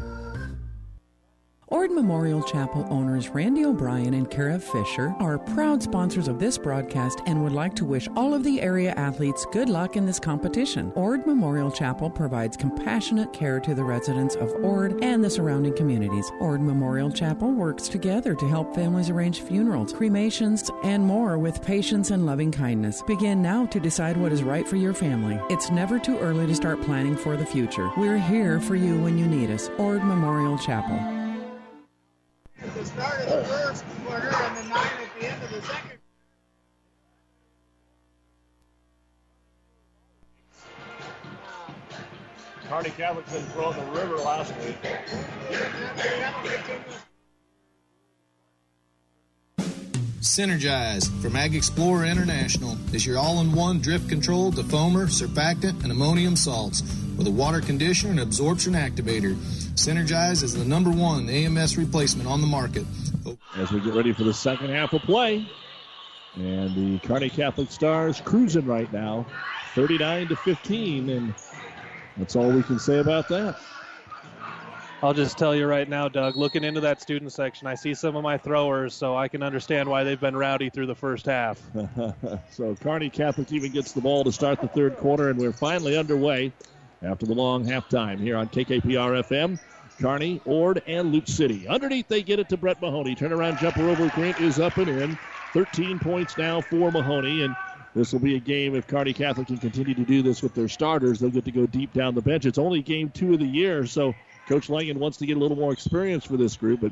Ord Memorial Chapel owners Randy O'Brien and Kara Fisher are proud sponsors of this broadcast and would like to wish all of the area athletes good luck in this competition. Ord Memorial Chapel provides compassionate care to the residents of Ord and the surrounding communities. Ord Memorial Chapel works together to help families arrange funerals, cremations, and more with patience and loving kindness. Begin now to decide what is right for your family. It's never too early to start planning for the future. We're here for you when you need us. Ord Memorial Chapel. At the start of the first quarter and the nine at the end of the second. Kearney Catholic's been throwing the river last week. Synergize from Ag Explorer International is your all-in-one drift control, defoamer, surfactant, and ammonium salts with a water conditioner and absorption activator. Synergize is the number one AMS replacement on the market. As we get ready for the second half of play. And the Kearney Catholic Stars cruising right now, 39 to 15, and that's all we can say about that. I'll just tell you right now, Doug, looking into that student section, I see some of my throwers, so I can understand why they've been rowdy through the first half. so Kearney Catholic even gets the ball to start the third quarter, and we're finally underway after the long halftime here on KKPR FM. Kearney, Ord, and Loup City. Underneath, they get it to Brett Mahoney. Turnaround jumper over Grant is up and in. 13 points now for Mahoney, and this will be a game if Kearney Catholic can continue to do this with their starters. They'll get to go deep down the bench. It's only game two of the year, so Coach Langen wants to get a little more experience for this group, but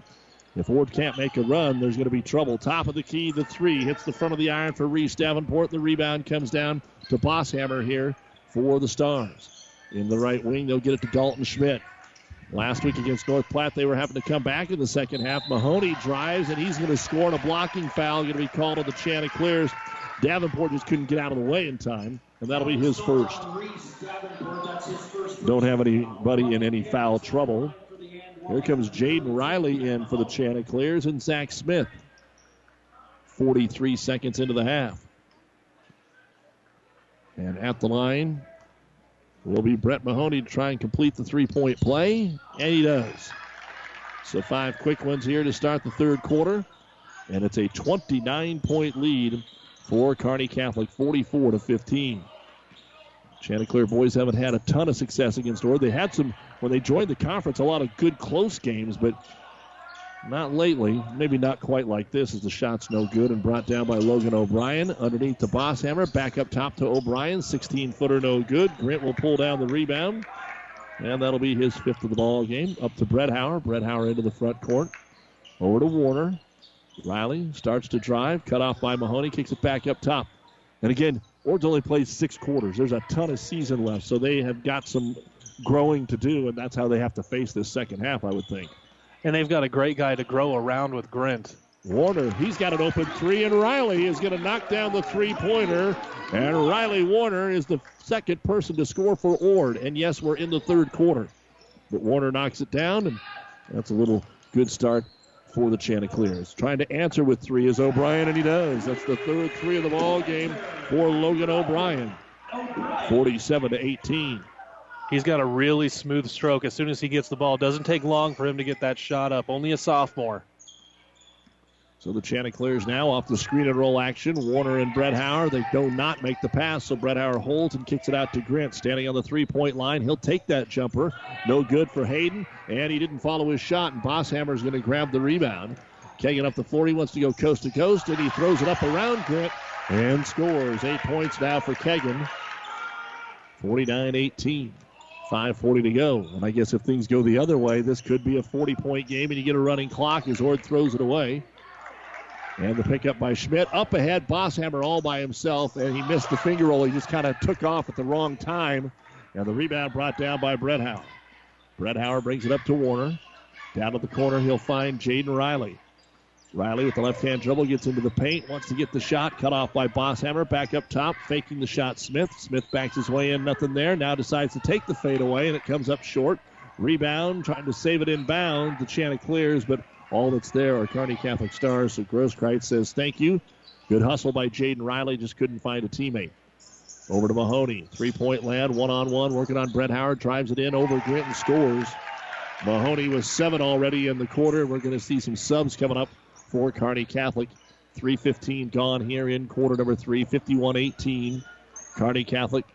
if Ord can't make a run, there's going to be trouble. Top of the key, the three hits the front of the iron for Reese Davenport. The rebound comes down to Bosshammer here for the Stars. In the right wing, they'll get it to Dalton Schmidt. Last week against North Platte, they were having to come back in the second half. Mahoney drives, and he's going to score on a blocking foul. Going to be called on the Chanticleers. Davenport just couldn't get out of the way in time, and that'll be his first. Don't have anybody in any foul trouble. Here comes Jaden Riley in for the Chanticleers and Zach Smith. 43 seconds into the half. And at the line will be Brett Mahoney to try and complete the three point play, and he does. So five quick ones here to start the third quarter, and it's a 29 point lead for Kearney Catholic, 44 to 15. Chanticleer boys haven't had a ton of success against Ord. They had some when they joined the conference, a lot of good close games, but not lately. Maybe not quite like this as the shot's no good and brought down by Logan O'Brien. Underneath the Bosshammer, back up top to O'Brien. 16 footer, no good. Grant will pull down the rebound. And that'll be his fifth of the ball game. Up to Bretthauer. Brett Hauer into the front court. Over to Warner. Riley starts to drive. Cut off by Mahoney. Kicks it back up top. And again, Ord's only plays six quarters. There's a ton of season left, so they have got some growing to do, and that's how they have to face this second half, I would think. And they've got a great guy to grow around with Grint. Warner, he's got an open three, and Riley is going to knock down the three pointer. And Riley Warner is the second person to score for Ord. And yes, we're in the third quarter. But Warner knocks it down, and that's a little good start for the Chanticleers. Trying to answer with three is O'Brien, and he does. That's the third three of the ball game for Logan O'Brien. 47 to 18. He's got a really smooth stroke as soon as he gets the ball. Doesn't take long for him to get that shot up. Only a sophomore. So the Chanticleers now off the screen and roll action. Warner and Bretthauer. They do not make the pass, so Bretthauer holds and kicks it out to Grant. Standing on the three point line. He'll take that jumper. No good for Hayden, and he didn't follow his shot, and Bosshammer is going to grab the rebound. Kegan up the floor. He wants to go coast to coast, and he throws it up around Grant and scores. Eight points now for Kegan. 49 18. 5.40 to go. And I guess if things go the other way, this could be a 40 point game, and you get a running clock as Ord throws it away. And the pickup by Schmidt. Up ahead, Bosshammer all by himself, and he missed the finger roll. He just kind of took off at the wrong time. And the rebound brought down by Bretthauer. Brett Hauer brings it up to Warner. Down to the corner, he'll find Jaden Riley. Riley with the left hand dribble gets into the paint, wants to get the shot, cut off by Bosshammer. Back up top, faking the shot, Smith. Smith backs his way in, nothing there. Now decides to take the fade away, and it comes up short. Rebound, trying to save it inbound. The Chanticleers, but all that's there are Kearney Catholic Stars. So Grosskreitz says thank you. Good hustle by Jaden Riley, just couldn't find a teammate. Over to Mahoney. Three point land, one on one, working on Bretthauer. Drives it in over Grant and scores. Mahoney with seven already in the quarter. We're going to see some subs coming up for Kearney Catholic. 3.15 gone here in quarter number three, 51 18. Kearney Catholic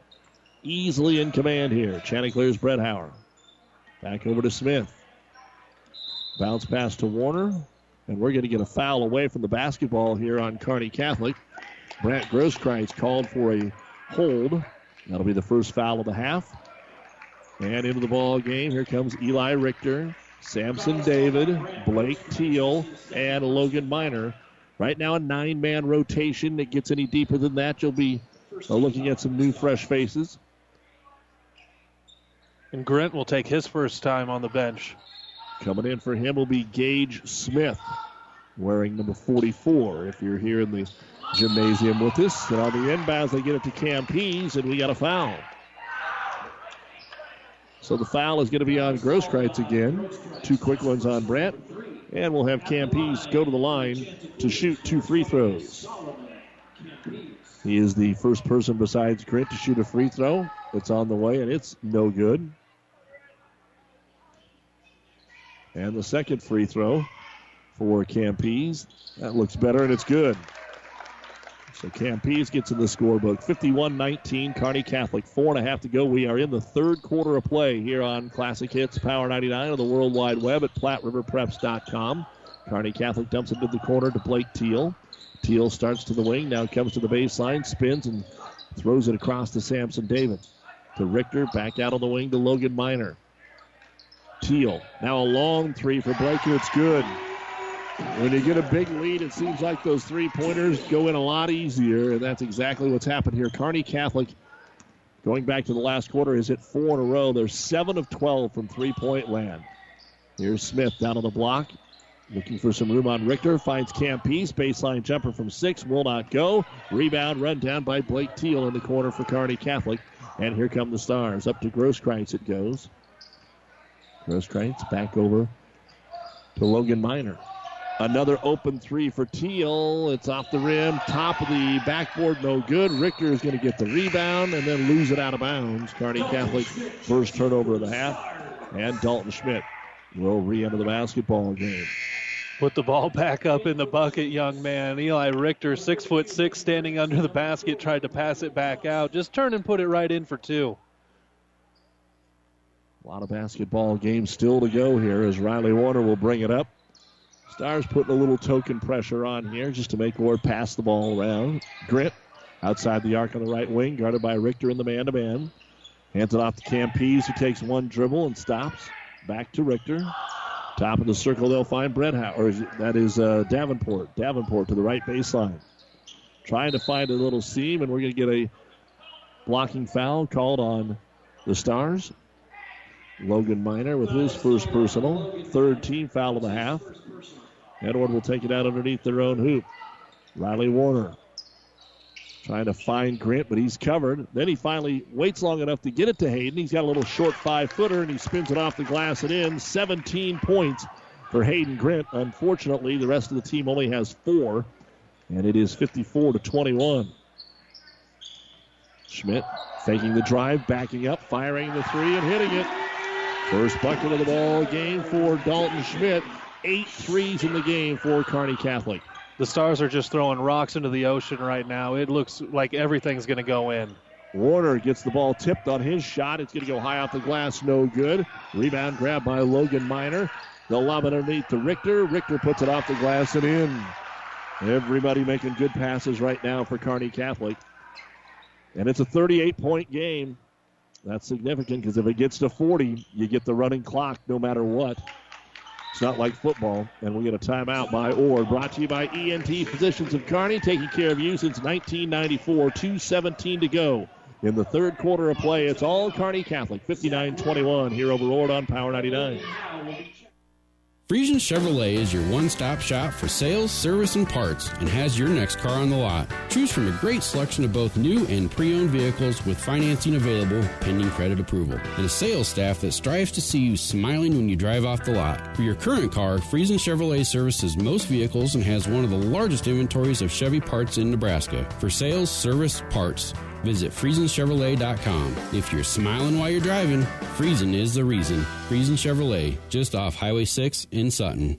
easily in command here. Chanticleer's Bretthauer. Back over to Smith. Bounce pass to Warner. And we're going to get a foul away from the basketball here on Kearney Catholic. Brant Grosskreitz called for a hold. That'll be the first foul of the half. And into the ball game, here comes Eli Richter, Samson David, Blake Teal, and Logan Miner. Right now, a nine man rotation. It gets any deeper than that, you'll be uh, looking at some new, fresh faces. And Grant will take his first time on the bench. Coming in for him will be Gage Smith, wearing number 44. If you're here in the gymnasium with us, and on the inbounds, they get it to Campese, and we got a foul. So the foul is going to be on Grosskreitz again. Two quick ones on Brant. And we'll have Campese go to the line to shoot two free throws. He is the first person besides Grint to shoot a free throw. It's on the way, and it's no good. And the second free throw for Campese. That looks better, and it's good. So Campese gets in the scorebook. 51 19, Kearney Catholic. Four and a half to go. We are in the third quarter of play here on Classic Hits Power 99 on the World Wide Web at PlatteRiverPreps.com. Kearney Catholic dumps it into the corner to Blake Teal. Teal starts to the wing, now comes to the baseline, spins and throws it across to Samson David. To Richter, back out on the wing to Logan Miner. Teal, now a long three for Blake, it's good. When you get a big lead, it seems like those three pointers go in a lot easier, and that's exactly what's happened here. Kearney Catholic, going back to the last quarter, is hit four in a row. They're 7 of 12 from three point land. Here's Smith down on the block, looking for some room on Richter. Finds Campese. Baseline jumper from six will not go. Rebound run down by Blake Teal in the corner for Kearney Catholic. And here come the Stars. Up to Grosskreitz it goes. Grosskreitz back over to Logan Miner. Another open three for Teal. It's off the rim, top of the backboard, no good. Richter is going to get the rebound and then lose it out of bounds. Kearney Catholic first turnover of the half, and Dalton Schmidt will re-enter the basketball game. Put the ball back up in the bucket, young man. Eli Richter, six foot six, standing under the basket, tried to pass it back out. Just turn and put it right in for two. A lot of basketball games still to go here as Riley Warner will bring it up. Stars putting a little token pressure on here just to make Ord pass the ball around. Grint outside the arc on the right wing, guarded by Richter in the man to man. Hands it off to Campese, who takes one dribble and stops. Back to Richter. Top of the circle, they'll find Brett Or that is uh, Davenport. Davenport to the right baseline. Trying to find a little seam, and we're going to get a blocking foul called on the Stars. Logan Miner with his first personal. Third team foul of the half. Edward will take it out underneath their own hoop. Riley Warner trying to find Grant, but he's covered. Then he finally waits long enough to get it to Hayden. He's got a little short five footer and he spins it off the glass and in. 17 points for Hayden Grant. Unfortunately, the rest of the team only has four, and it is 54 to 21. Schmidt faking the drive, backing up, firing the three, and hitting it. First bucket of the ball game for Dalton Schmidt eight threes in the game for Kearney Catholic. The Stars are just throwing rocks into the ocean right now. It looks like everything's going to go in. Warner gets the ball tipped on his shot. It's going to go high off the glass, no good. Rebound grab by Logan Miner. They'll lob it underneath to Richter. Richter puts it off the glass and in. Everybody making good passes right now for Kearney Catholic. And it's a 38 point game. That's significant because if it gets to 40, you get the running clock no matter what. It's not like football. And we get a timeout by Ord. Brought to you by ENT Physicians of Kearney, taking care of you since 1994. 2.17 to go. In the third quarter of play, it's all Kearney Catholic. 59 21 here over Ord on Power 99. Friesen Chevrolet is your one stop shop for sales, service, and parts and has your next car on the lot. Choose from a great selection of both new and pre owned vehicles with financing available pending credit approval. And a sales staff that strives to see you smiling when you drive off the lot. For your current car, Friesen Chevrolet services most vehicles and has one of the largest inventories of Chevy parts in Nebraska. For sales, service, parts, visit FriesenChevrolet.com. If you're smiling while you're driving, Friesen is the reason. Friesen Chevrolet, just off Highway 6 in Sutton.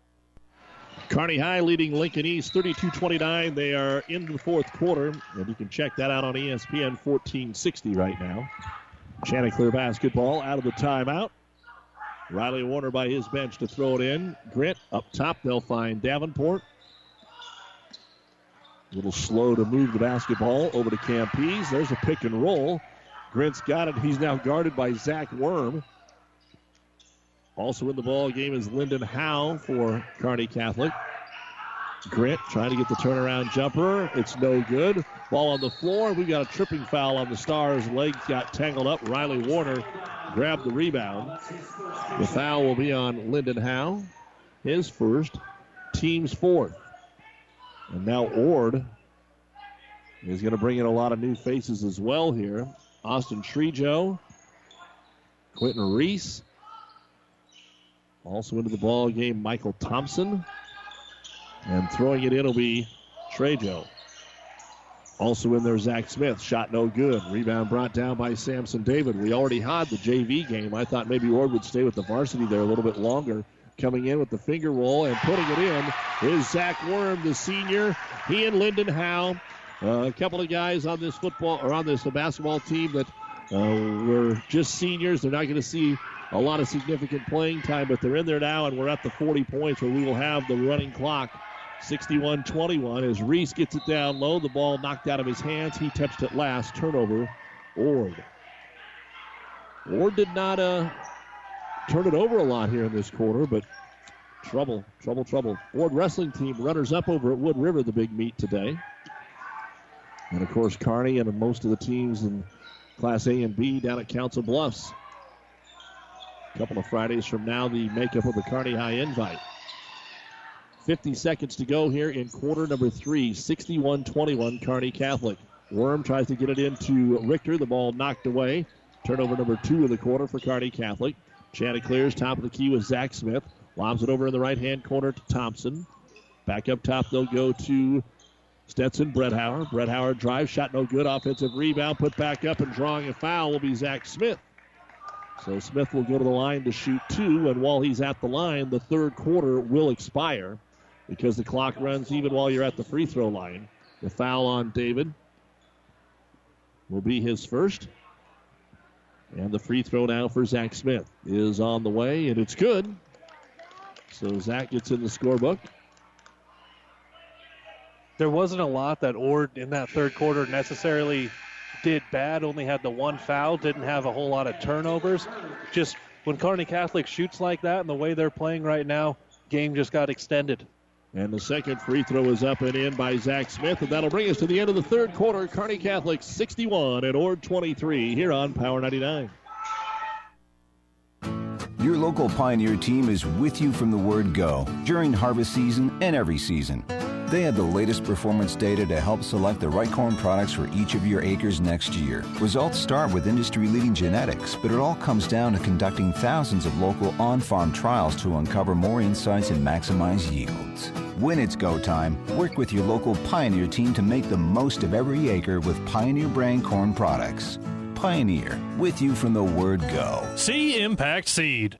Kearney High leading Lincoln East 32-29. They are in the fourth quarter, and you can check that out on ESPN 1460 right now. Chanticleer basketball out of the timeout. Riley Warner by his bench to throw it in. Grant up top. They'll find Davenport. A little slow to move the basketball over to Campese. There's a pick and roll. Grant's got it. He's now guarded by Zach Worm. Also in the ball game is Lyndon Howe for Kearney Catholic. Grant trying to get the turnaround jumper. It's no good. Ball on the floor. We got a tripping foul on the Stars. Legs got tangled up. Riley Warner grabbed the rebound. The foul will be on Lyndon Howe. His first, team's fourth. And now Ord is going to bring in a lot of new faces as well here. Austin Trejo, Quentin Reese, also into the ball game, Michael Thompson. And throwing it in will be Trejo. Also in there, Zach Smith. Shot no good. Rebound brought down by Samson David. We already had the JV game. I thought maybe Ord would stay with the varsity there a little bit longer. Coming in with the finger roll and putting it in is Zach Worm, the senior. He and Lyndon Howe, uh, a couple of guys on this football or on this basketball team that uh, were just seniors. They're not going to see a lot of significant playing time, but they're in there now, and we're at the 40 points where we will have the running clock. 61 21 as Reese gets it down low. The ball knocked out of his hands. He touched it last. Turnover, Ord. Ord did not uh, turn it over a lot here in this quarter, but trouble, trouble, trouble. Ord wrestling team runners up over at Wood River, the big meet today. And of course, Kearney and most of the teams in Class A and B down at Council Bluffs. A couple of Fridays from now, the makeup of the Kearney High invite. 50 seconds to go here in quarter number three. 61 21, Kearney Catholic. Worm tries to get it into Richter. The ball knocked away. Turnover number two of the quarter for Kearney Catholic. Chanticleers top of the key with Zach Smith. Lobs it over in the right hand corner to Thompson. Back up top, they'll go to Stetson Bretthauer. Brett Howard drive, shot no good. Offensive rebound, put back up and drawing a foul will be Zach Smith. So Smith will go to the line to shoot two, and while he's at the line, the third quarter will expire because the clock runs even while you're at the free throw line. The foul on David will be his first. And the free throw now for Zach Smith is on the way, and it's good. So Zach gets in the scorebook. There wasn't a lot that Ord in that third quarter necessarily did bad. Only had the one foul. Didn't have a whole lot of turnovers. Just when Kearney Catholic shoots like that and the way they're playing right now, game just got extended. And the second free throw is up and in by Zach Smith, and that'll bring us to the end of the third quarter. Kearney Catholic 61 and Ord 23 here on Power 99. Your local Pioneer team is with you from the word go during harvest season and every season. They have the latest performance data to help select the right corn products for each of your acres next year. Results start with industry leading genetics, but it all comes down to conducting thousands of local on farm trials to uncover more insights and maximize yields. When it's go time, work with your local Pioneer team to make the most of every acre with Pioneer brand corn products. Pioneer, with you from the word go. See Impact Seed.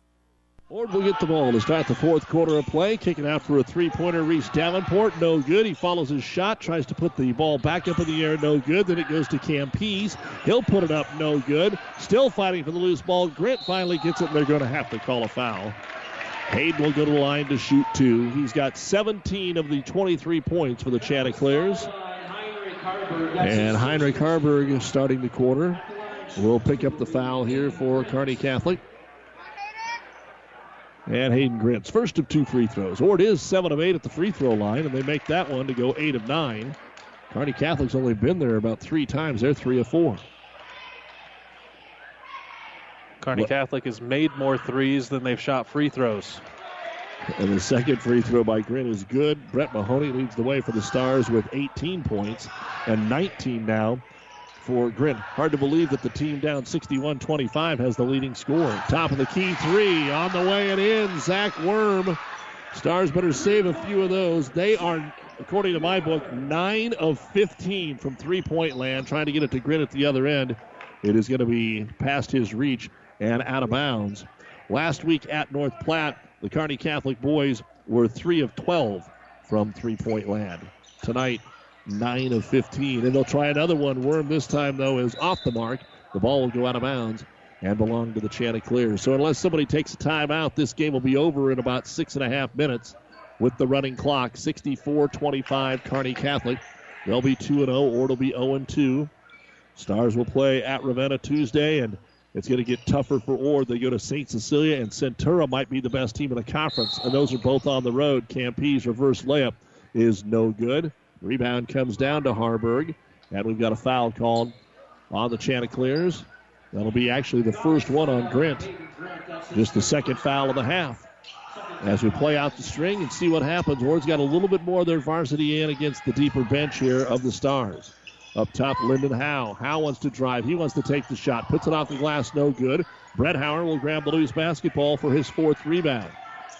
Ord will get the ball to start the fourth quarter of play. Kicking out for a three-pointer, Reese Davenport. No good. He follows his shot, tries to put the ball back up in the air. No good. Then it goes to Campese. He'll put it up. No good. Still fighting for the loose ball. Grant finally gets it, and they're going to have to call a foul. Hayden will go to the line to shoot two. He's got 17 of the 23 points for the Chanticleers. And Heinrich Harburg is starting the quarter. Will pick up the foul here for Kearney Catholic. And Hayden Grint's first of two free throws. Ord is 7 of 8 at the free throw line, and they make that one to go 8 of 9. Kearney Catholic's only been there about three times. They're 3 of 4. Kearney What- Catholic has made more threes than they've shot free throws. And the second free throw by Grint is good. Brett Mahoney leads the way for the Stars with 18 points and 19 now for Grint. Hard to believe that the team down 61 25 has the leading score. Top of the key three on the way and in. Zach Worm. Stars better save a few of those. They are, according to my book, 9 of 15 from three point land, trying to get it to Grint at the other end. It is going to be past his reach and out of bounds. Last week at North Platte, the Kearney Catholic boys were 3 of 12 from three point land. Tonight, 9 of 15. And they'll try another one. Worm this time, though, is off the mark. The ball will go out of bounds and belong to the Chanticleers. So unless somebody takes a timeout, this game will be over in about six and a half minutes with the running clock. 64 25 Kearney Catholic. They'll be 2 0, or it'll be 0 2. Stars will play at Ravenna Tuesday, and it's going to get tougher for Ord. They go to St. Cecilia, and Centura might be the best team in the conference, and those are both on the road. Campese's reverse layup is no good. Rebound comes down to Harburg, and we've got a foul called on the Chanticleers. That'll be actually the first one on Grint. Just the second foul of the half. As we play out the string and see what happens, Ord's got a little bit more of their varsity in against the deeper bench here of the Stars. Up top, Lyndon Howe. Howe wants to drive. He wants to take the shot. Puts it off the glass, no good. Bretthauer will grab the loose basketball for his fourth rebound.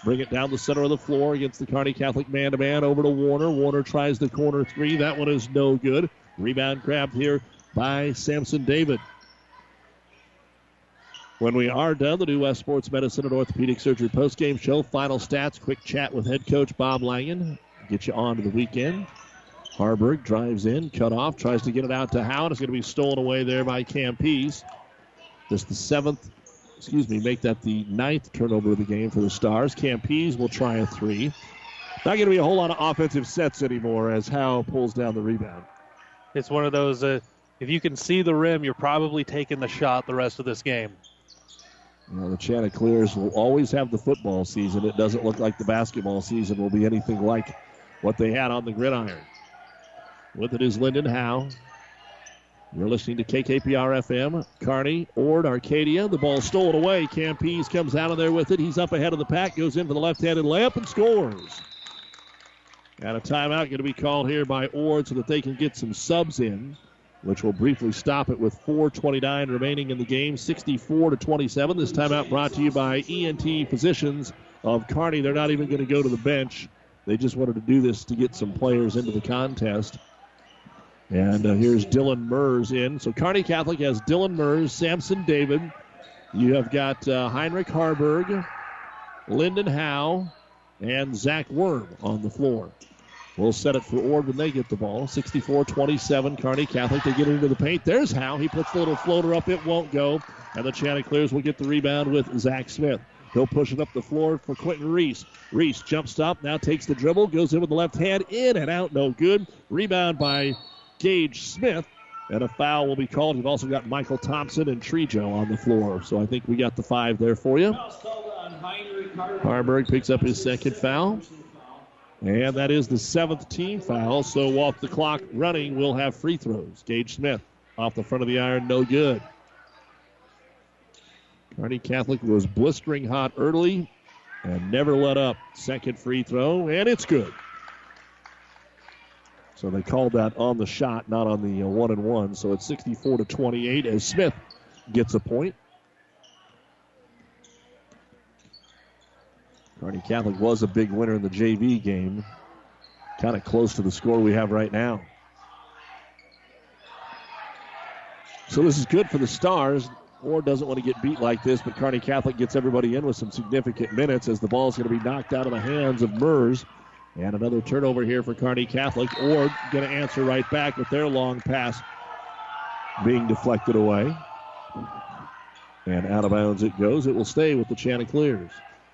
Bring it down the center of the floor against the Kearney Catholic man to man over to Warner. Warner tries the corner three. That one is no good. Rebound grabbed here by Samson David. When we are done, the New West Sports Medicine and Orthopedic Surgery postgame show, final stats, quick chat with head coach Bob Langen. Get you on to the weekend. Harburg drives in, cut off, tries to get it out to Howe. It's going to be stolen away there by Campese. Just the seventh, excuse me, make that the ninth turnover of the game for the Stars. Campese will try a three. Not going to be a whole lot of offensive sets anymore as Howe pulls down the rebound. It's one of those, uh, if you can see the rim, you're probably taking the shot the rest of this game. Know, the Chanticleers will always have the football season. It doesn't look like the basketball season will be anything like what they had on the gridiron. With it is Lyndon Howe. You're listening to KKPR FM, Kearney, Ord, Arcadia. The ball stolen away. Campese comes out of there with it. He's up ahead of the pack, goes in for the left-handed layup and scores. And a timeout going to be called here by Ord so that they can get some subs in, which will briefly stop it with 4:29 remaining in the game, 64 to 27. This timeout brought to you by ENT Physicians of Kearney. They're not even going to go to the bench. They just wanted to do this to get some players into the contest. And uh, here's Dylan Mers in. So Kearney Catholic has Dylan Mers, Samson David. You have got uh, Heinrich Harburg, Lyndon Howe, and Zach Worm on the floor. We'll set it for Ord when they get the ball. 64 27, Kearney Catholic. They get into the paint. There's Howe. He puts the little floater up. It won't go. And the Chanticleers will get the rebound with Zach Smith. He'll push it up the floor for Quentin Reese. Reese jumps up, now takes the dribble, goes in with the left hand, in and out, no good. Rebound by Gage Smith, and a foul will be called. We've also got Michael Thompson and Trejo on the floor. So I think we got the five there for you. Harburg picks up his second foul. And that is the seventh team foul. So off the clock running, we'll have free throws. Gage Smith off the front of the iron, no good. Kearney Catholic was blistering hot early and never let up. Second free throw, and it's good. So they called that on the shot, not on the uh, one and one. So it's 64 to 28 as Smith gets a point. Kearney Catholic was a big winner in the JV game. Kind of close to the score we have right now. So this is good for the Stars. Ord doesn't want to get beat like this, but Kearney Catholic gets everybody in with some significant minutes as the ball is going to be knocked out of the hands of Mers. And another turnover here for Kearney Catholic. Ord going to answer right back with their long pass being deflected away. And out of bounds it goes. It will stay with the Chanticleers.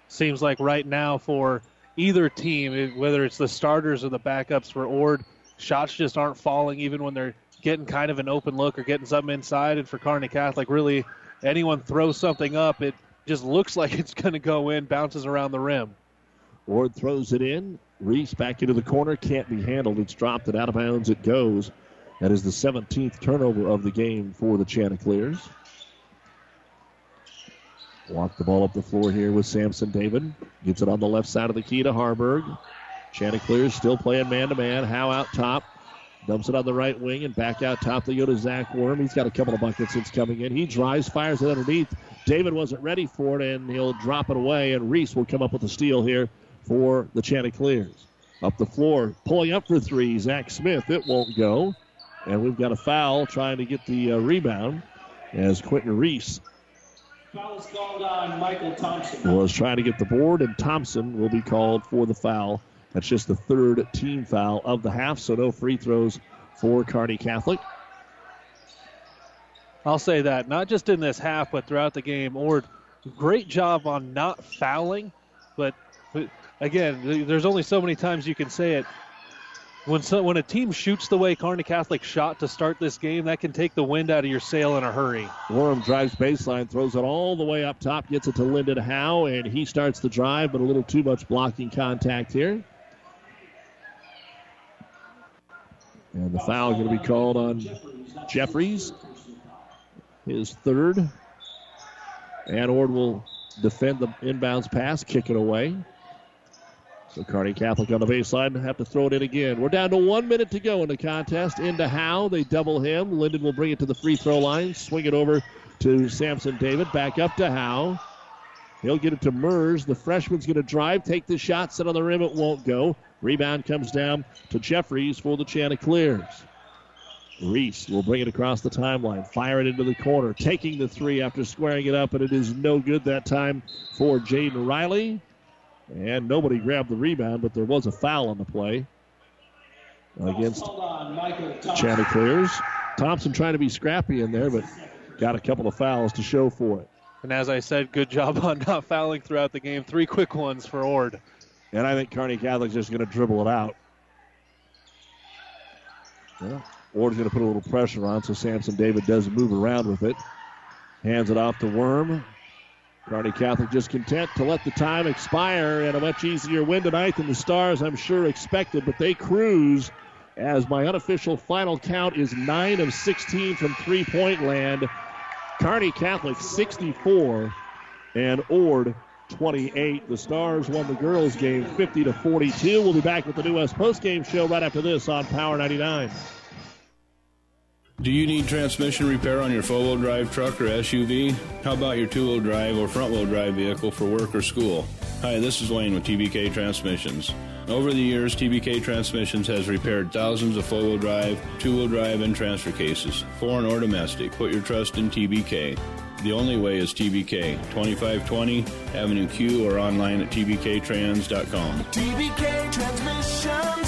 Seems like right now for either team, whether it's the starters or the backups for Ord, shots just aren't falling even when they're getting kind of an open look or getting something inside. And for Kearney Catholic, really, anyone throws something up, it just looks like it's going to go in, bounces around the rim. Ord throws it in. Reese back into the corner. Can't be handled. It's dropped and out of bounds it goes. That is the 17th turnover of the game for the Chanticleers. Walk the ball up the floor here with Samson David. Gets it on the left side of the key to Harburg. Chanticleers still playing man to man. Howe out top. Dumps it on the right wing and back out top. They go to Zach Worm. He's got a couple of buckets since coming in. He drives, fires it underneath. David wasn't ready for it, and he'll drop it away. And Reese will come up with a steal here for the Chanticleers. Up the floor, pulling up for three, Zach Smith. It won't go. And we've got a foul trying to get the uh, rebound as Quentin Reese Foul is called on Michael Thompson. was trying to get the board, and Thompson will be called for the foul. That's just the third team foul of the half, so no free throws for Kearney Catholic. I'll say that, not just in this half, but throughout the game. Ord, great job on not fouling, but again, there's only so many times you can say it. When, so, when a team shoots the way Kearney Catholic shot to start this game, that can take the wind out of your sail in a hurry. Worm drives baseline, throws it all the way up top, gets it to Lyndon Howe, and he starts the drive, but a little too much blocking contact here. And the foul is going to be called on Jeffries, his third. And Ord will defend the inbounds pass, kick it away. So Kearney Catholic on the baseline have to throw it in again. We're down to one minute to go in the contest. Into Howe. They double him. Lyndon will bring it to the free throw line. Swing it over to Samson David. Back up to Howe. He'll get it to Mers. The freshman's going to drive, take the shot, set on the rim. It won't go. Rebound comes down to Jeffries for the Chanticleers. Reese will bring it across the timeline, fire it into the corner, taking the three after squaring it up, and it is no good that time for Jaden Riley. And nobody grabbed the rebound, but there was a foul on the play against Chanticleers. Thompson trying to be scrappy in there, but got a couple of fouls to show for it. And as I said, good job on not fouling throughout the game. Three quick ones for Ord. And I think Kearney Catholic's just going to dribble it out. Yeah. Ord's going to put a little pressure on, so Samson David does move around with it. Hands it off to Worm. Kearney Catholic just content to let the time expire and a much easier win tonight than the Stars, I'm sure, expected, but they cruise as my unofficial final count is 9 of 16 from three point land. Kearney Catholic 64 and Ord 28. The Stars won the girls' game 50 to 42. We'll be back with the New West post game show right after this on Power 99. Do you need transmission repair on your four wheel drive truck or SUV? How about your two wheel drive or front wheel drive vehicle for work or school? Hi, this is Wayne with TBK Transmissions. Over the years, TBK Transmissions has repaired thousands of four wheel drive, two wheel drive, and transfer cases, foreign or domestic. Put your trust in TBK. The only way is TBK, 2520 Avenue Q or online at tbktrans.com. TBK Transmissions,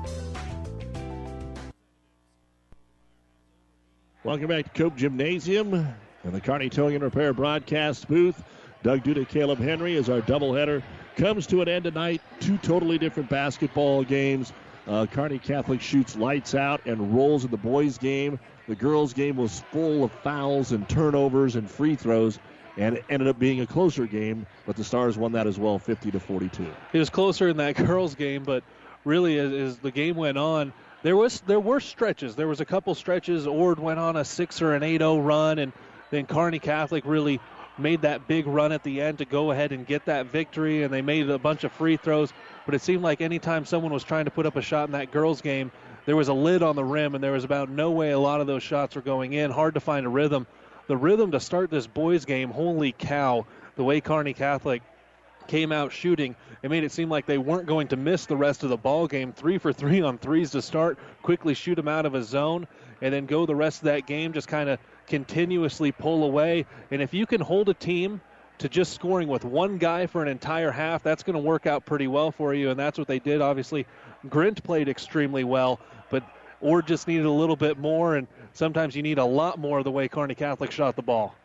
Welcome back to Cope Gymnasium and the Kearney Towing and Repair broadcast booth. Doug Duda, Caleb Henry as our doubleheader comes to an end tonight. Two totally different basketball games. Uh, Kearney Catholic shoots lights out and rolls in the boys' game. The girls' game was full of fouls and turnovers and free throws, and it ended up being a closer game. But the Stars won that as well, 50 to 42. It was closer in that girls' game, but really, as, as the game went on, there was there were stretches. There was a couple stretches. Ord went on a six or an 8-0 run, and then Kearney Catholic really made that big run at the end to go ahead and get that victory, and they made a bunch of free throws. But it seemed like anytime someone was trying to put up a shot in that girls' game, there was a lid on the rim, and there was about no way a lot of those shots were going in. Hard to find a rhythm. The rhythm to start this boys' game, holy cow, the way Kearney Catholic came out shooting. It made it seem like they weren't going to miss the rest of the ball game. Three for three on threes to start, quickly shoot them out of a zone, and then go the rest of that game just kind of continuously pull away. And if you can hold a team to just scoring with one guy for an entire half, that's going to work out pretty well for you. And that's what they did. Obviously, Grint played extremely well, but Ord just needed a little bit more. And sometimes you need a lot more the way Kearney Catholic shot the ball.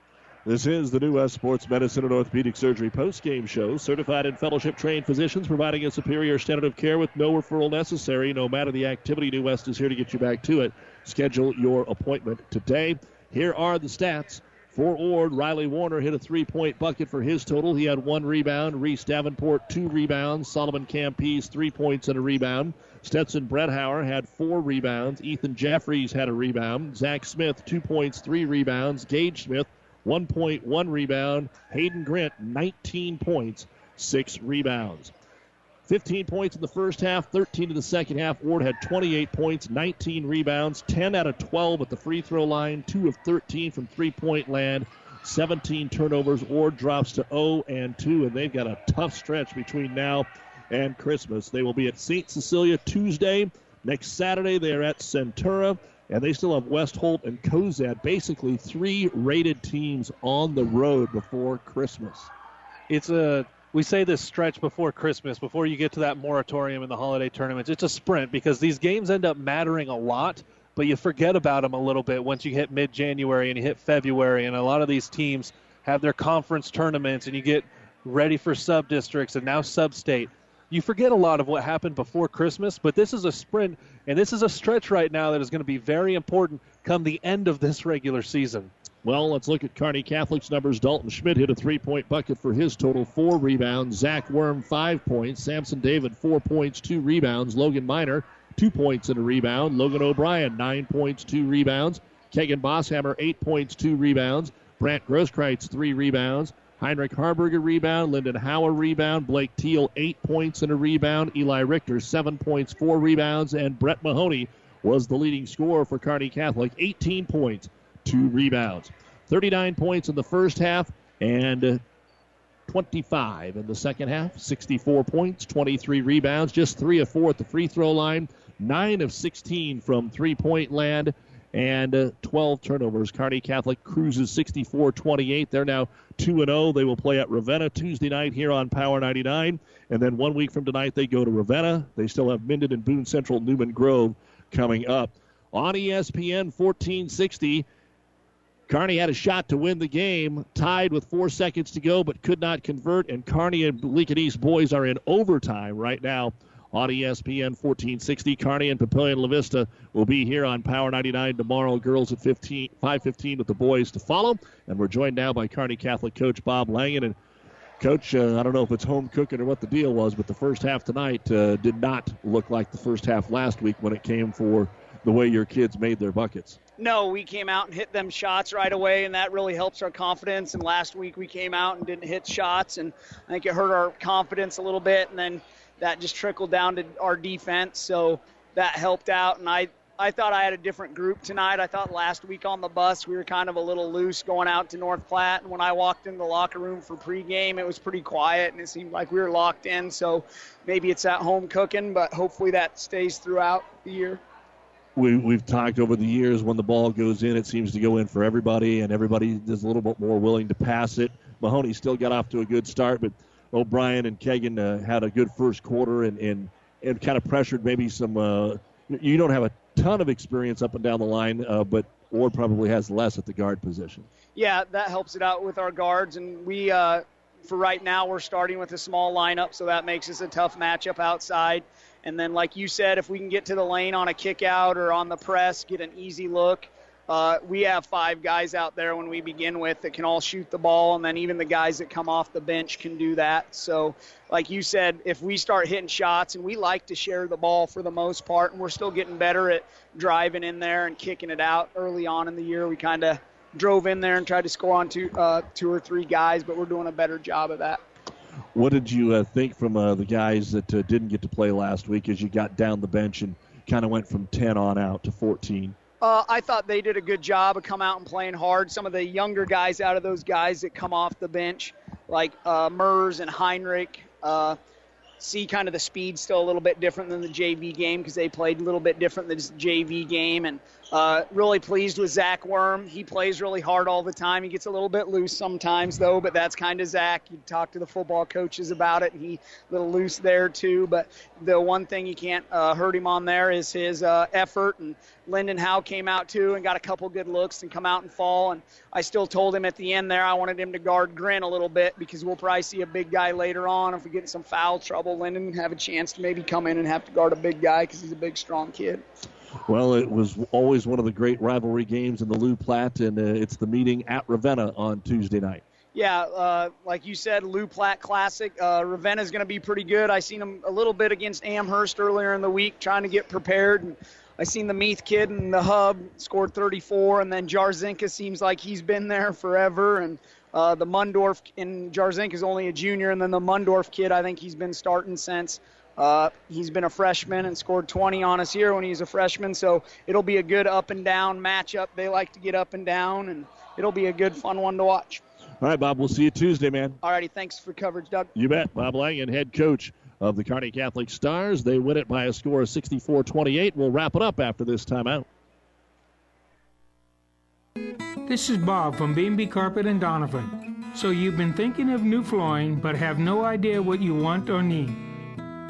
This is the New West Sports Medicine and Orthopedic Surgery post-game show. Certified and fellowship-trained physicians providing a superior standard of care with no referral necessary. No matter the activity, New West is here to get you back to it. Schedule your appointment today. Here are the stats. For Ord, Riley Warner hit a three point bucket for his total. He had one rebound. Reese Davenport, two rebounds. Solomon Campese, three points and a rebound. Stetson Bretthauer had four rebounds. Ethan Jeffries had a rebound. Zach Smith, two points, three rebounds. Gage Smith, one point, one rebound. Hayden Grant, 19 points, six rebounds. 15 points in the first half, 13 in the second half. Ord had 28 points, 19 rebounds, 10 out of 12 at the free throw line, 2 of 13 from three point land, 17 turnovers. Ord drops to 0 and 2, and they've got a tough stretch between now and Christmas. They will be at St. Cecilia Tuesday. Next Saturday, they're at Centura, and they still have West Holt and Cozad, basically three rated teams on the road before Christmas. It's a we say this stretch before Christmas, before you get to that moratorium in the holiday tournaments. It's a sprint because these games end up mattering a lot, but you forget about them a little bit once you hit mid January and you hit February. And a lot of these teams have their conference tournaments and you get ready for sub districts and now sub state. You forget a lot of what happened before Christmas, but this is a sprint and this is a stretch right now that is going to be very important come the end of this regular season. Well, let's look at Kearney Catholic's numbers. Dalton Schmidt hit a three point bucket for his total, four rebounds. Zach Worm, five points. Samson David, four points, two rebounds. Logan Miner, two points and a rebound. Logan O'Brien, nine points, two rebounds. Kegan Bosshammer, eight points, two rebounds. Brant Grosskreitz, three rebounds. Heinrich Harburger rebound. Lyndon Hauer rebound. Blake Teal, eight points and a rebound. Eli Richter, seven points, four rebounds. And Brett Mahoney was the leading scorer for Kearney Catholic, 18 points, two rebounds. 39 points in the first half and uh, 25 in the second half. 64 points, 23 rebounds, just 3 of 4 at the free throw line, 9 of 16 from three point land, and uh, 12 turnovers. Kearney Catholic cruises 64 28. They're now 2 0. They will play at Ravenna Tuesday night here on Power 99. And then one week from tonight, they go to Ravenna. They still have Minden and Boone Central Newman Grove coming up. On ESPN 1460, Kearney had a shot to win the game, tied with four seconds to go, but could not convert. And Kearney and Lincoln East boys are in overtime right now on ESPN 1460. Kearney and Papillion La Vista will be here on Power 99 tomorrow. Girls at 15, 5:15 with the boys to follow. And we're joined now by Kearney Catholic coach Bob Langen. And coach, uh, I don't know if it's home cooking or what the deal was, but the first half tonight uh, did not look like the first half last week when it came for the way your kids made their buckets. No, we came out and hit them shots right away, and that really helps our confidence. And last week we came out and didn't hit shots, and I think it hurt our confidence a little bit. And then that just trickled down to our defense, so that helped out. And I, I thought I had a different group tonight. I thought last week on the bus we were kind of a little loose going out to North Platte, and when I walked in the locker room for pregame, it was pretty quiet, and it seemed like we were locked in. So maybe it's at home cooking, but hopefully that stays throughout the year. we, we've talked over the years when the ball goes in, it seems to go in for everybody, and everybody is a little bit more willing to pass it. Mahoney still got off to a good start, but O'Brien and Kegan uh, had a good first quarter and, and, and kind of pressured maybe some. Uh, you don't have a ton of experience up and down the line, uh, but Ord probably has less at the guard position. Yeah, that helps it out with our guards, and we. Uh, for right now, we're starting with a small lineup, so that makes us a tough matchup outside. And then, like you said, if we can get to the lane on a kick out or on the press, get an easy look. Uh, we have five guys out there when we begin with that can all shoot the ball, and then even the guys that come off the bench can do that. So, like you said, if we start hitting shots, and we like to share the ball for the most part, and we're still getting better at driving in there and kicking it out early on in the year, we kind of drove in there and tried to score on two, uh, two or three guys, but we're doing a better job of that. What did you uh, think from uh, the guys that uh, didn't get to play last week as you got down the bench and kind of went from 10 on out to 14? Uh, I thought they did a good job of come out and playing hard. Some of the younger guys out of those guys that come off the bench, like uh, Mers and Heinrich, uh, see kind of the speed still a little bit different than the JV game because they played a little bit different than the JV game. And uh, really pleased with Zach Worm. He plays really hard all the time. He gets a little bit loose sometimes, though, but that's kind of Zach. You talk to the football coaches about it. He a little loose there too. But the one thing you can't uh, hurt him on there is his uh, effort. And Lyndon Howe came out too and got a couple good looks and come out and fall. And I still told him at the end there I wanted him to guard Grin a little bit because we'll probably see a big guy later on. If we get in some foul trouble, Lyndon have a chance to maybe come in and have to guard a big guy because he's a big, strong kid. Well, it was always one of the great rivalry games in the Loup Platte, and uh, it's the meeting at Ravenna on Tuesday night. Yeah, uh, like you said, Loup Platte Classic. Uh, is going to be pretty good. I seen them a little bit against Amherst earlier in the week, trying to get prepared. And I seen the Meath kid in the hub scored 34, and then Jarzinka seems like he's been there forever. And uh, the Mundorf in Jarzinka is only a junior, and then the Mundorf kid, I think he's been starting since. Uh, he's been a freshman and scored 20 on us here when he was a freshman, so it'll be a good up and down matchup. They like to get up and down, and it'll be a good, fun one to watch. All right, Bob, we'll see you Tuesday, man. All righty, thanks for coverage, Doug. You bet. Bob Langen, head coach of the Kearney Catholic Stars. They win it by a score of 64 28. We'll wrap it up after this timeout. This is Bob from B&B Carpet and Donovan. So you've been thinking of new flooring but have no idea what you want or need.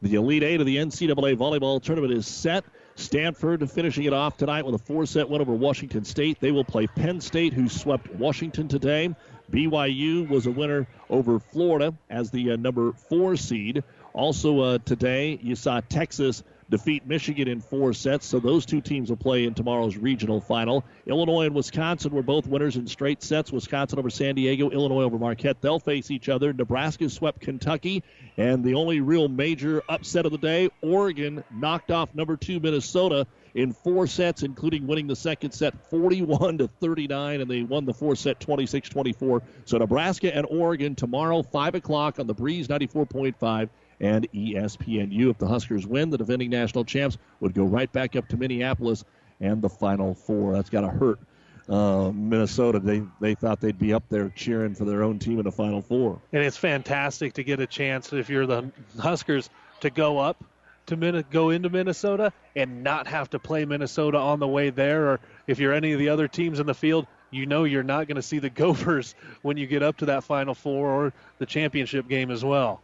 The Elite Eight of the NCAA volleyball tournament is set. Stanford finishing it off tonight with a four set win over Washington State. They will play Penn State, who swept Washington today. BYU was a winner over Florida as the uh, number four seed. Also uh, today, you saw Texas defeat Michigan in four sets, so those two teams will play in tomorrow's regional final. Illinois and Wisconsin were both winners in straight sets. Wisconsin over San Diego, Illinois over Marquette. They'll face each other. Nebraska swept Kentucky, and the only real major upset of the day, Oregon knocked off number two Minnesota in four sets, including winning the second set 41 to 39, and they won the four set 26 24. So Nebraska and Oregon tomorrow, 5 o'clock on the Breeze 94.5 and ESPNU. If the Huskers win, the defending national champs would go right back up to Minneapolis and the Final Four. That's got to hurt uh, Minnesota. They they thought they'd be up there cheering for their own team in the Final Four. And it's fantastic to get a chance if you're the Huskers to go up to Min- go into Minnesota and not have to play Minnesota on the way there, or if you're any of the other teams in the field. You know you're not going to see the Gophers when you get up to that Final Four or the championship game as well.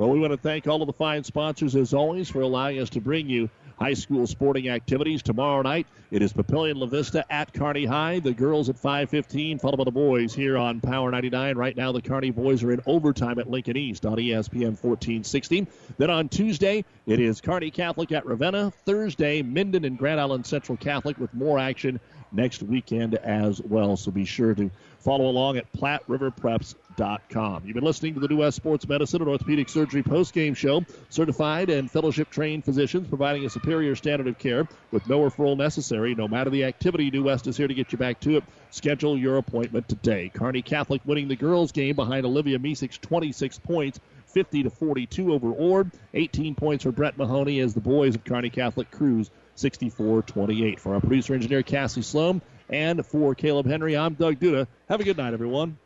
Well, we want to thank all of the fine sponsors, as always, for allowing us to bring you high school sporting activities. Tomorrow night, it is Papillion La Vista at Kearney High. The girls at 5:15, followed by the boys here on Power 99. Right now, the Kearney boys are in overtime at Lincoln East on ESPN 1460. Then on Tuesday, it is Kearney Catholic at Ravenna. Thursday, Minden and Grand Island Central Catholic with more action next weekend as well. So be sure to follow along at PlatteRiverPreps.com. You've been listening to the New West Sports Medicine and Orthopedic Surgery postgame show. Certified and fellowship trained physicians providing a superior standard of care with no referral necessary. No matter the activity, New West is here to get you back to it. Schedule your appointment today. Kearney Catholic winning the girls' game behind Olivia Meesik's 26 points. 50 to 42 over Ord. 18 points for Brett Mahoney as the boys of Kearney Catholic cruise 64 28. For our producer engineer Cassie Sloan and for Caleb Henry, I'm Doug Duda. Have a good night, everyone.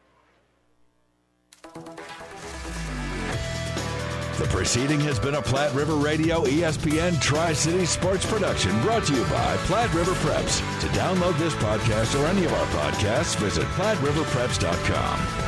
The proceeding has been a Platte River Radio ESPN Tri City Sports production brought to you by Platte River Preps. To download this podcast or any of our podcasts, visit PlatteRiverPreps.com.